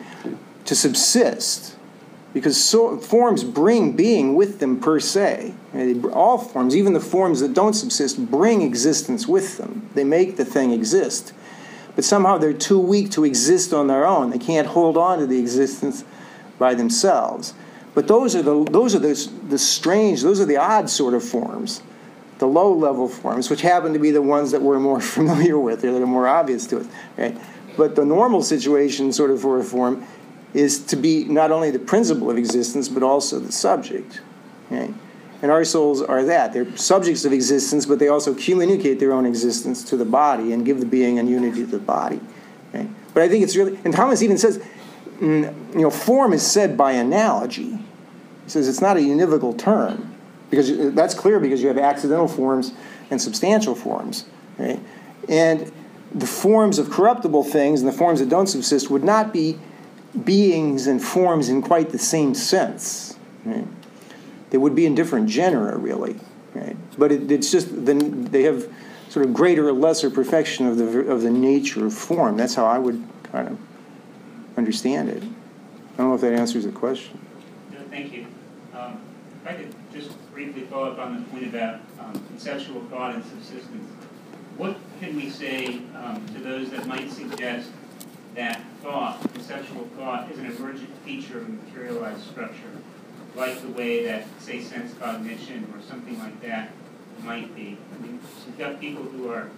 to subsist. Because so, forms bring being with them per se. All forms, even the forms that don't subsist, bring existence with them. They make the thing exist. But somehow they're too weak to exist on their own. They can't hold on to the existence by themselves. But those are the, those are the, the strange, those are the odd sort of forms the low level forms, which happen to be the ones that we're more (laughs) familiar with or that are more obvious to us. Right? But the normal situation, sort of, for a form is to be not only the principle of existence, but also the subject. Right? And our souls are that. They're subjects of existence, but they also communicate their own existence to the body and give the being and unity to the body. Right? But I think it's really, and Thomas even says, mm, you know, form is said by analogy. He says it's not a univocal term because that's clear because you have accidental forms and substantial forms, right? And the forms of corruptible things and the forms that don't subsist would not be beings and forms in quite the same sense. Right? They would be in different genera, really. Right? But it, it's just the, they have sort of greater or lesser perfection of the of the nature of form. That's how I would kind of understand it. I don't know if that answers the question. No, thank you. Um, I briefly follow up on the point about um, conceptual thought and subsistence. What can we say um, to those that might suggest that thought, conceptual thought, is an emergent feature of a materialized structure, like the way that, say, sense cognition or something like that might be? I mean, we've got people who are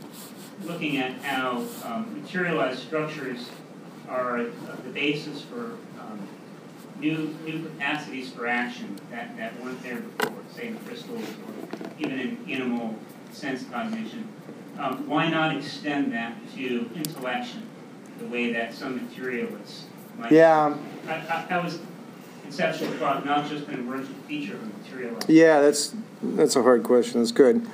looking at how um, materialized structures are the basis for new new capacities for action that, that weren't there before, say in crystals or even in animal sense cognition. Um, why not extend that to intellection, the way that some materialists might? Yeah. I, I, that was conceptual thought, not just an emergent feature of materialism. Yeah, that's that's a hard question. That's good.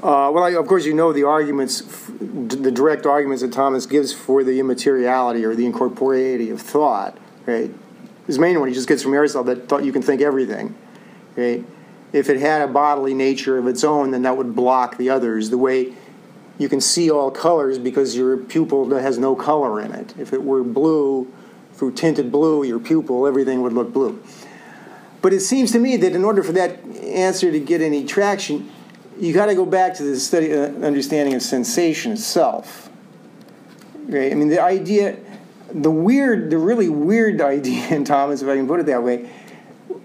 Uh, well, I, of course, you know the arguments, the direct arguments that Thomas gives for the immateriality or the incorporeity of thought, right? his main one he just gets from Aristotle that thought you can think everything. Okay? If it had a bodily nature of its own, then that would block the others. The way you can see all colors because your pupil has no color in it. If it were blue, were tinted blue, your pupil, everything would look blue. But it seems to me that in order for that answer to get any traction, you got to go back to the study, uh, understanding of sensation itself. Right? I mean, the idea, the weird, the really weird (laughs) idea in Thomas, if I can put it that way,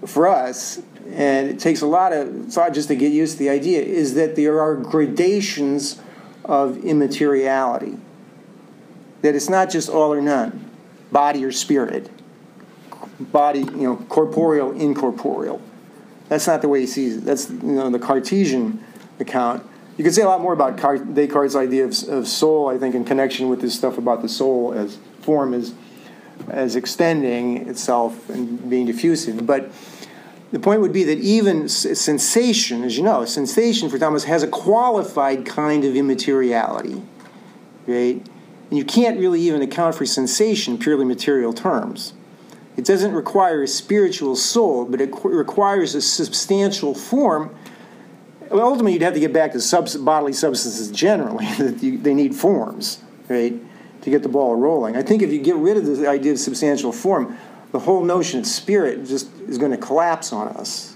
for us, and it takes a lot of thought just to get used to the idea, is that there are gradations of immateriality. That it's not just all or none, body or spirit, body, you know, corporeal, incorporeal. That's not the way he sees it. That's you know the Cartesian account. You could say a lot more about Descartes' idea of, of soul, I think, in connection with this stuff about the soul as form as as extending itself and being diffusive. But the point would be that even sensation, as you know, sensation for Thomas has a qualified kind of immateriality, right? And you can't really even account for sensation purely material terms. It doesn't require a spiritual soul, but it requires a substantial form. Well, ultimately, you'd have to get back to bodily substances generally, (laughs) that they need forms, right, to get the ball rolling. I think if you get rid of the idea of substantial form, the whole notion of spirit just is going to collapse on us.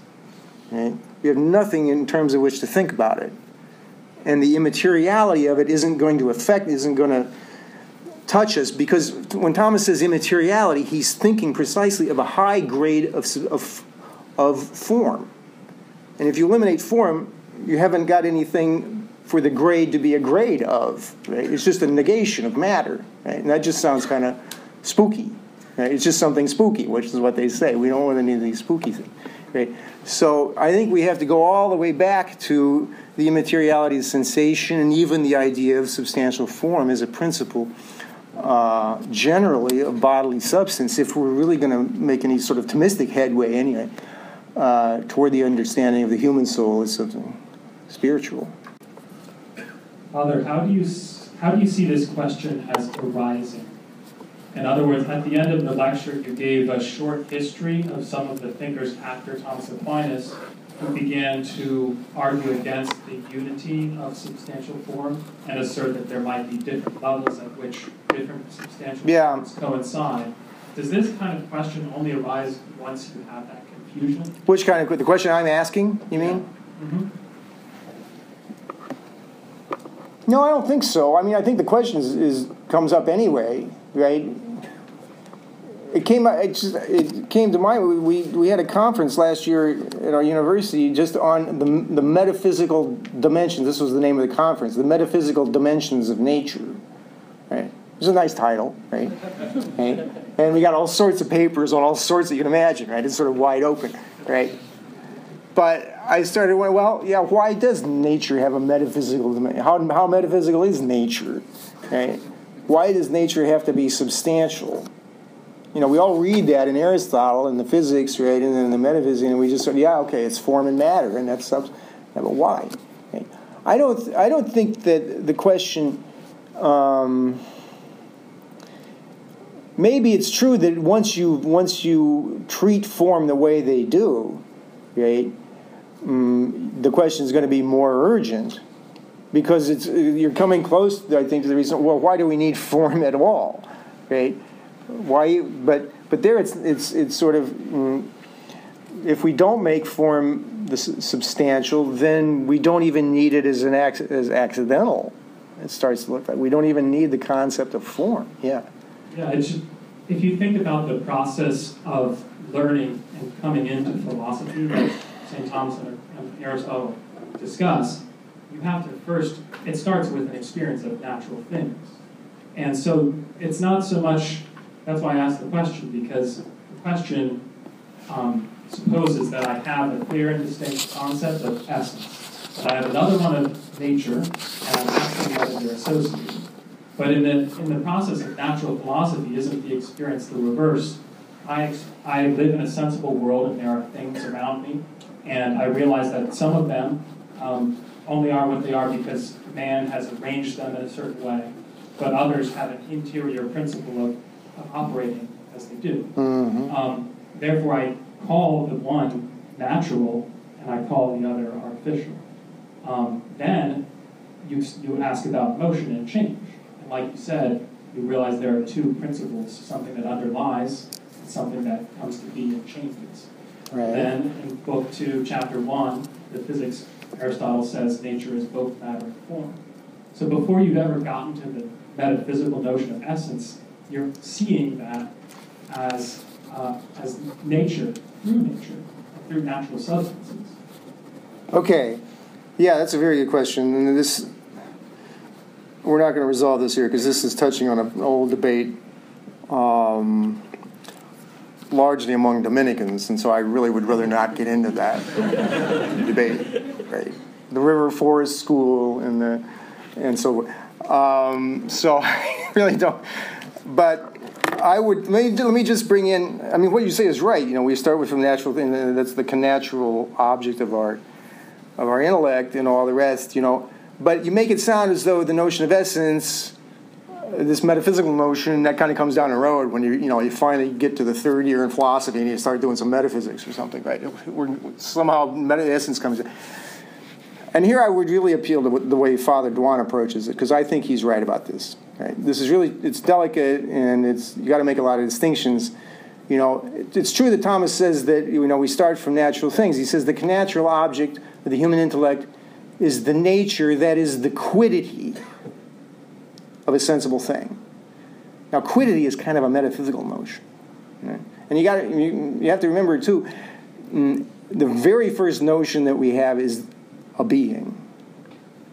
Right? We have nothing in terms of which to think about it. And the immateriality of it isn't going to affect, isn't going to touch us because when Thomas says immateriality, he's thinking precisely of a high grade of, of, of form. And if you eliminate form, you haven't got anything for the grade to be a grade of. Right? It's just a negation of matter. Right? And that just sounds kind of spooky. Right? It's just something spooky, which is what they say. We don't want any of these spooky things. Right? So I think we have to go all the way back to the immateriality of sensation and even the idea of substantial form as a principle. Uh, generally, of bodily substance, if we're really going to make any sort of Thomistic headway, anyway, uh, toward the understanding of the human soul as something spiritual. Father, how do you how do you see this question as arising? In other words, at the end of the lecture, you gave a short history of some of the thinkers after Thomas Aquinas who began to argue against the unity of substantial form and assert that there might be different levels at which different substantial yeah. forms coincide. Does this kind of question only arise once you have that confusion? Which kind of the question I'm asking? You mean? Yeah. Mm-hmm. No, I don't think so. I mean, I think the question is, is comes up anyway right? It came. It, just, it came to mind. We, we had a conference last year at our university just on the, the metaphysical dimensions. This was the name of the conference: the metaphysical dimensions of nature. Right. It's a nice title, right? right? And we got all sorts of papers on all sorts that you can imagine, right? It's sort of wide open, right? But I started going, well, yeah, why does nature have a metaphysical dimension? How, how metaphysical is nature, right? Why does nature have to be substantial? You know, we all read that in Aristotle and the physics, right, and then the metaphysics, and we just say, yeah, okay, it's form and matter, and that's sub- yeah, but why? Okay. I don't. I don't think that the question. Um, maybe it's true that once you once you treat form the way they do, right, um, the question is going to be more urgent because it's you're coming close. I think to the reason. Well, why do we need form at all, right? Why? But but there it's it's it's sort of. Mm, if we don't make form the substantial, then we don't even need it as an as accidental. It starts to look like we don't even need the concept of form. Yeah. Yeah. Just, if you think about the process of learning and coming into philosophy, like St. Thomas and Aristotle discuss, you have to first, it starts with an experience of natural things. And so it's not so much, that's why I asked the question, because the question um, supposes that I have a clear and distinct concept of essence. But I have another one of nature, and I'm asking whether they're associated. But in the, in the process of natural philosophy, isn't the experience the reverse? I, I live in a sensible world and there are things around me, and I realize that some of them um, only are what they are because man has arranged them in a certain way, but others have an interior principle of, of operating as they do. Mm-hmm. Um, therefore, I call the one natural and I call the other artificial. Um, then you, you ask about motion and change. And like you said, you realize there are two principles, something that underlies and something that comes to be and changes. Right. Then in book two, chapter one, the physics, Aristotle says nature is both matter and form. So before you've ever gotten to the metaphysical notion of essence, you're seeing that as, uh, as nature, through nature, through natural substances. Okay, yeah, that's a very good question, and this we're not going to resolve this here because this is touching on an old debate, um, largely among Dominicans, and so I really would rather not get into that debate. Right, the River Forest School and the and so um, so (laughs) I really don't. But I would let me, let me just bring in. I mean, what you say is right. You know, we start with from natural thing. That's the natural object of art, of our intellect and all the rest. You know, but you make it sound as though the notion of essence, this metaphysical notion, that kind of comes down the road when you you know you finally get to the third year in philosophy and you start doing some metaphysics or something, right? We're, somehow meta essence comes in. And here I would really appeal to the way Father Dewan approaches it because I think he's right about this. Right? This is really it's delicate and it's you got to make a lot of distinctions. You know, it's true that Thomas says that you know we start from natural things. He says the natural object of the human intellect is the nature that is the quiddity of a sensible thing. Now, quiddity is kind of a metaphysical notion, right? and you got you, you have to remember too. Mm, the very first notion that we have is a being,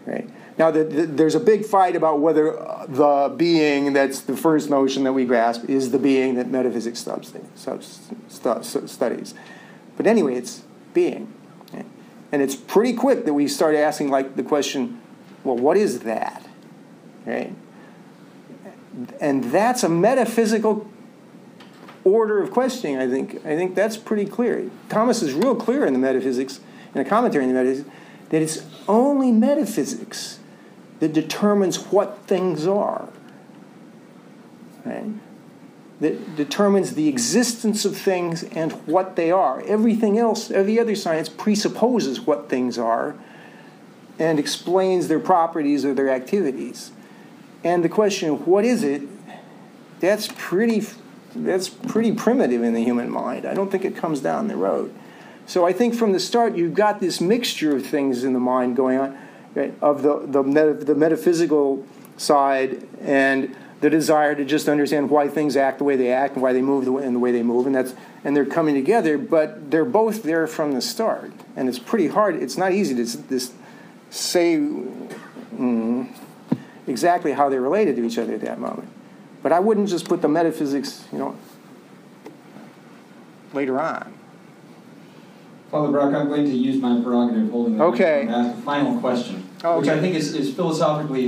right? Now, the, the, there's a big fight about whether the being that's the first notion that we grasp is the being that metaphysics studies. But anyway, it's being. And it's pretty quick that we start asking like the question, well, what is that? Right? And that's a metaphysical order of questioning, I think. I think that's pretty clear. Thomas is real clear in the metaphysics, in a commentary in the metaphysics, that it's only metaphysics that determines what things are. Right? That determines the existence of things and what they are. Everything else, every other science presupposes what things are and explains their properties or their activities. And the question, what is it? That's pretty that's pretty primitive in the human mind. I don't think it comes down the road. So I think from the start you've got this mixture of things in the mind going on right, of the, the, meta, the metaphysical side and the desire to just understand why things act the way they act and why they move the way, in the way they move, and that's and they're coming together. But they're both there from the start, and it's pretty hard. It's not easy to just say mm, exactly how they're related to each other at that moment. But I wouldn't just put the metaphysics, you know, later on. Father Brock, I'm going to use my prerogative holding the okay. and ask a final question, okay. which I think is, is philosophically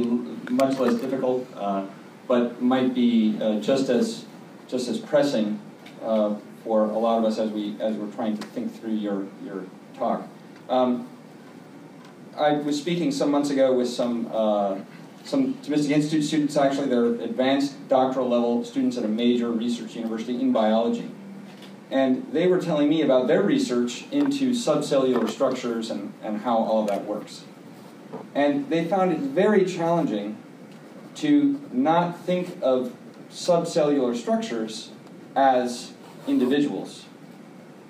much less difficult, uh, but might be uh, just as just as pressing uh, for a lot of us as we as we're trying to think through your your talk. Um, I was speaking some months ago with some uh, some Thomistic Institute students. Actually, they're advanced doctoral level students at a major research university in biology and they were telling me about their research into subcellular structures and, and how all of that works. And they found it very challenging to not think of subcellular structures as individuals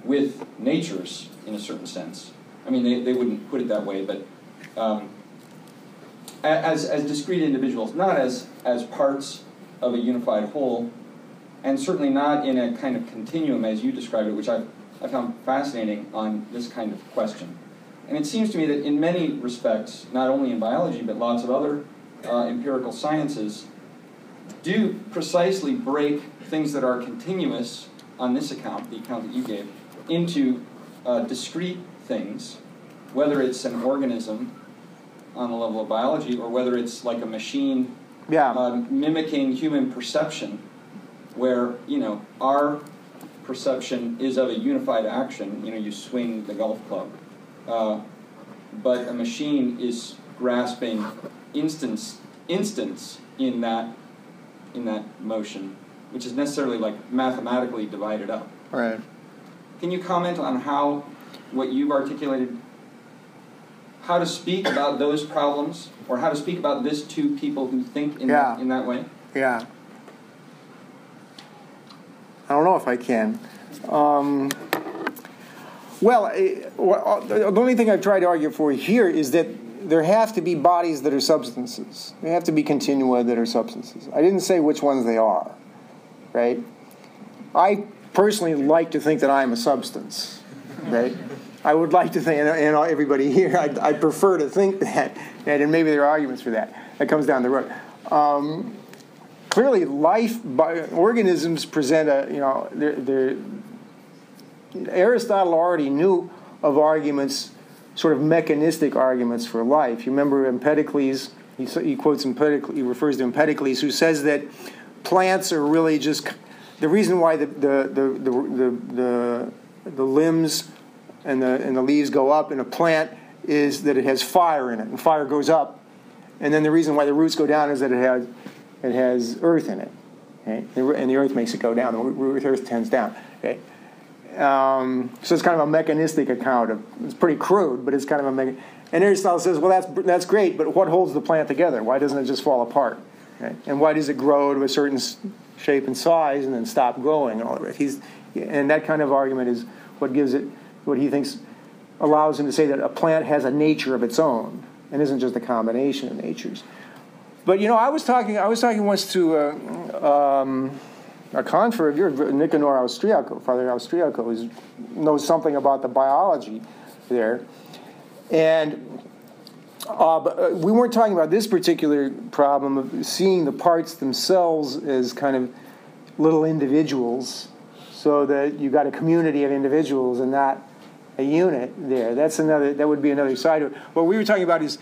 with natures in a certain sense. I mean, they, they wouldn't put it that way, but um, as, as discrete individuals, not as, as parts of a unified whole, and certainly not in a kind of continuum as you described it, which I've, I found fascinating on this kind of question. And it seems to me that in many respects, not only in biology, but lots of other uh, empirical sciences, do precisely break things that are continuous on this account, the account that you gave, into uh, discrete things, whether it's an organism on the level of biology or whether it's like a machine yeah. uh, mimicking human perception where you know our perception is of a unified action. You know, you swing the golf club, uh, but a machine is grasping instance instance in that in that motion, which is necessarily like mathematically divided up. Right. Can you comment on how what you've articulated? how to speak about those problems or how to speak about this to people who think in, yeah. that, in that way? Yeah. I don't know if I can. Um, well, eh, uh, the only thing I've tried to argue for here is that there have to be bodies that are substances. There have to be continua that are substances. I didn't say which ones they are, right? I personally like to think that I am a substance, right? I would like to think, and, everybody here, I, I prefer to think that, and maybe there are arguments for that. That comes down the road. Um, clearly, life by organisms present a, you know, they're, they're, Aristotle already knew of arguments, sort of mechanistic arguments for life. You remember Empedocles, he, he quotes Empedocles, he refers to Empedocles, who says that plants are really just the reason why the, the, the, the, the, the limbs and the, and the leaves go up in a plant is that it has fire in it, and fire goes up. And then the reason why the roots go down is that it has, it has earth in it. Okay? And the earth makes it go down. The earth tends down. Okay? Um, so it's kind of a mechanistic account of it's pretty crude, but it's kind of a mega. And Aristotle says, well, that's that's great, but what holds the plant together? Why doesn't it just fall apart? Okay? And why does it grow to a certain shape and size and then stop growing and all of it? He's and that kind of argument is what gives it what he thinks allows him to say that a plant has a nature of its own and isn't just a combination of natures. But you know, I was talking I was talking once to. Uh, um, a convert of yours, Nicanor Austriaco, Father Austriaco, is, knows something about the biology there. And uh, but uh, we weren't talking about this particular problem of seeing the parts themselves as kind of little individuals, so that you've got a community of individuals and not a unit there. That's another. That would be another side of it. What we were talking about is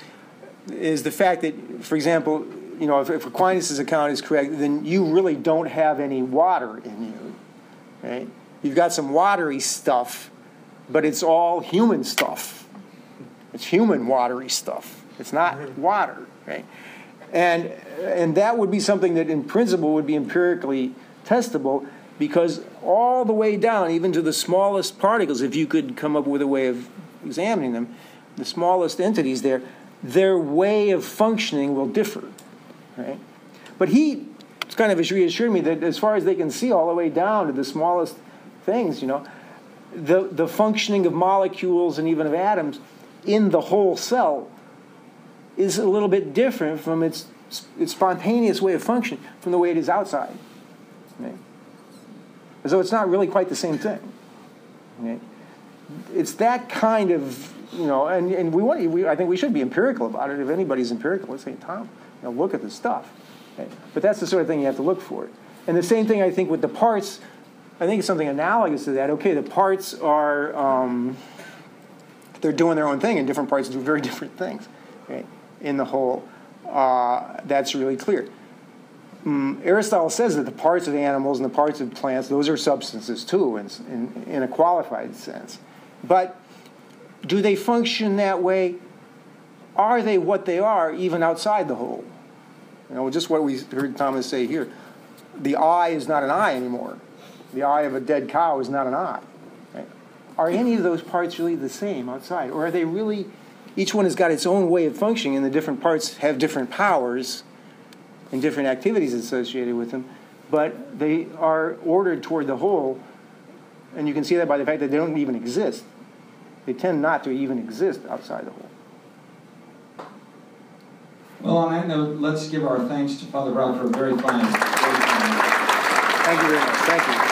is the fact that, for example, you know, if, if Aquinas' account is correct, then you really don't have any water in you, right? You've got some watery stuff, but it's all human stuff. It's human watery stuff. It's not mm-hmm. water, right? And and that would be something that, in principle, would be empirically testable, because all the way down, even to the smallest particles, if you could come up with a way of examining them, the smallest entities there, their way of functioning will differ right? But he kind of reassured me that as far as they can see, all the way down to the smallest things, you know, the, the functioning of molecules and even of atoms in the whole cell is a little bit different from its, its spontaneous way of functioning from the way it is outside. Right? So it's not really quite the same thing. Right? It's that kind of, you know, and, and we want, we, I think we should be empirical about it. If anybody's empirical, let's say Tom you know, look at the stuff. Okay? But that's the sort of thing you have to look for. And the same thing I think with the parts, I think it's something analogous to that. Okay, the parts are, um, they're doing their own thing, and different parts do very (laughs) different things okay? in the whole. Uh, that's really clear. Um, Aristotle says that the parts of animals and the parts of plants, those are substances too, in, in, in a qualified sense. But do they function that way? Are they what they are even outside the whole? You know, just what we heard Thomas say here. The eye is not an eye anymore. The eye of a dead cow is not an eye. Right? Are any of those parts really the same outside? Or are they really, each one has got its own way of functioning, and the different parts have different powers and different activities associated with them, but they are ordered toward the whole, and you can see that by the fact that they don't even exist. They tend not to even exist outside the whole. Well, on that note, let's give our thanks to Father Brown for a very fine. Thank you very much. Thank you.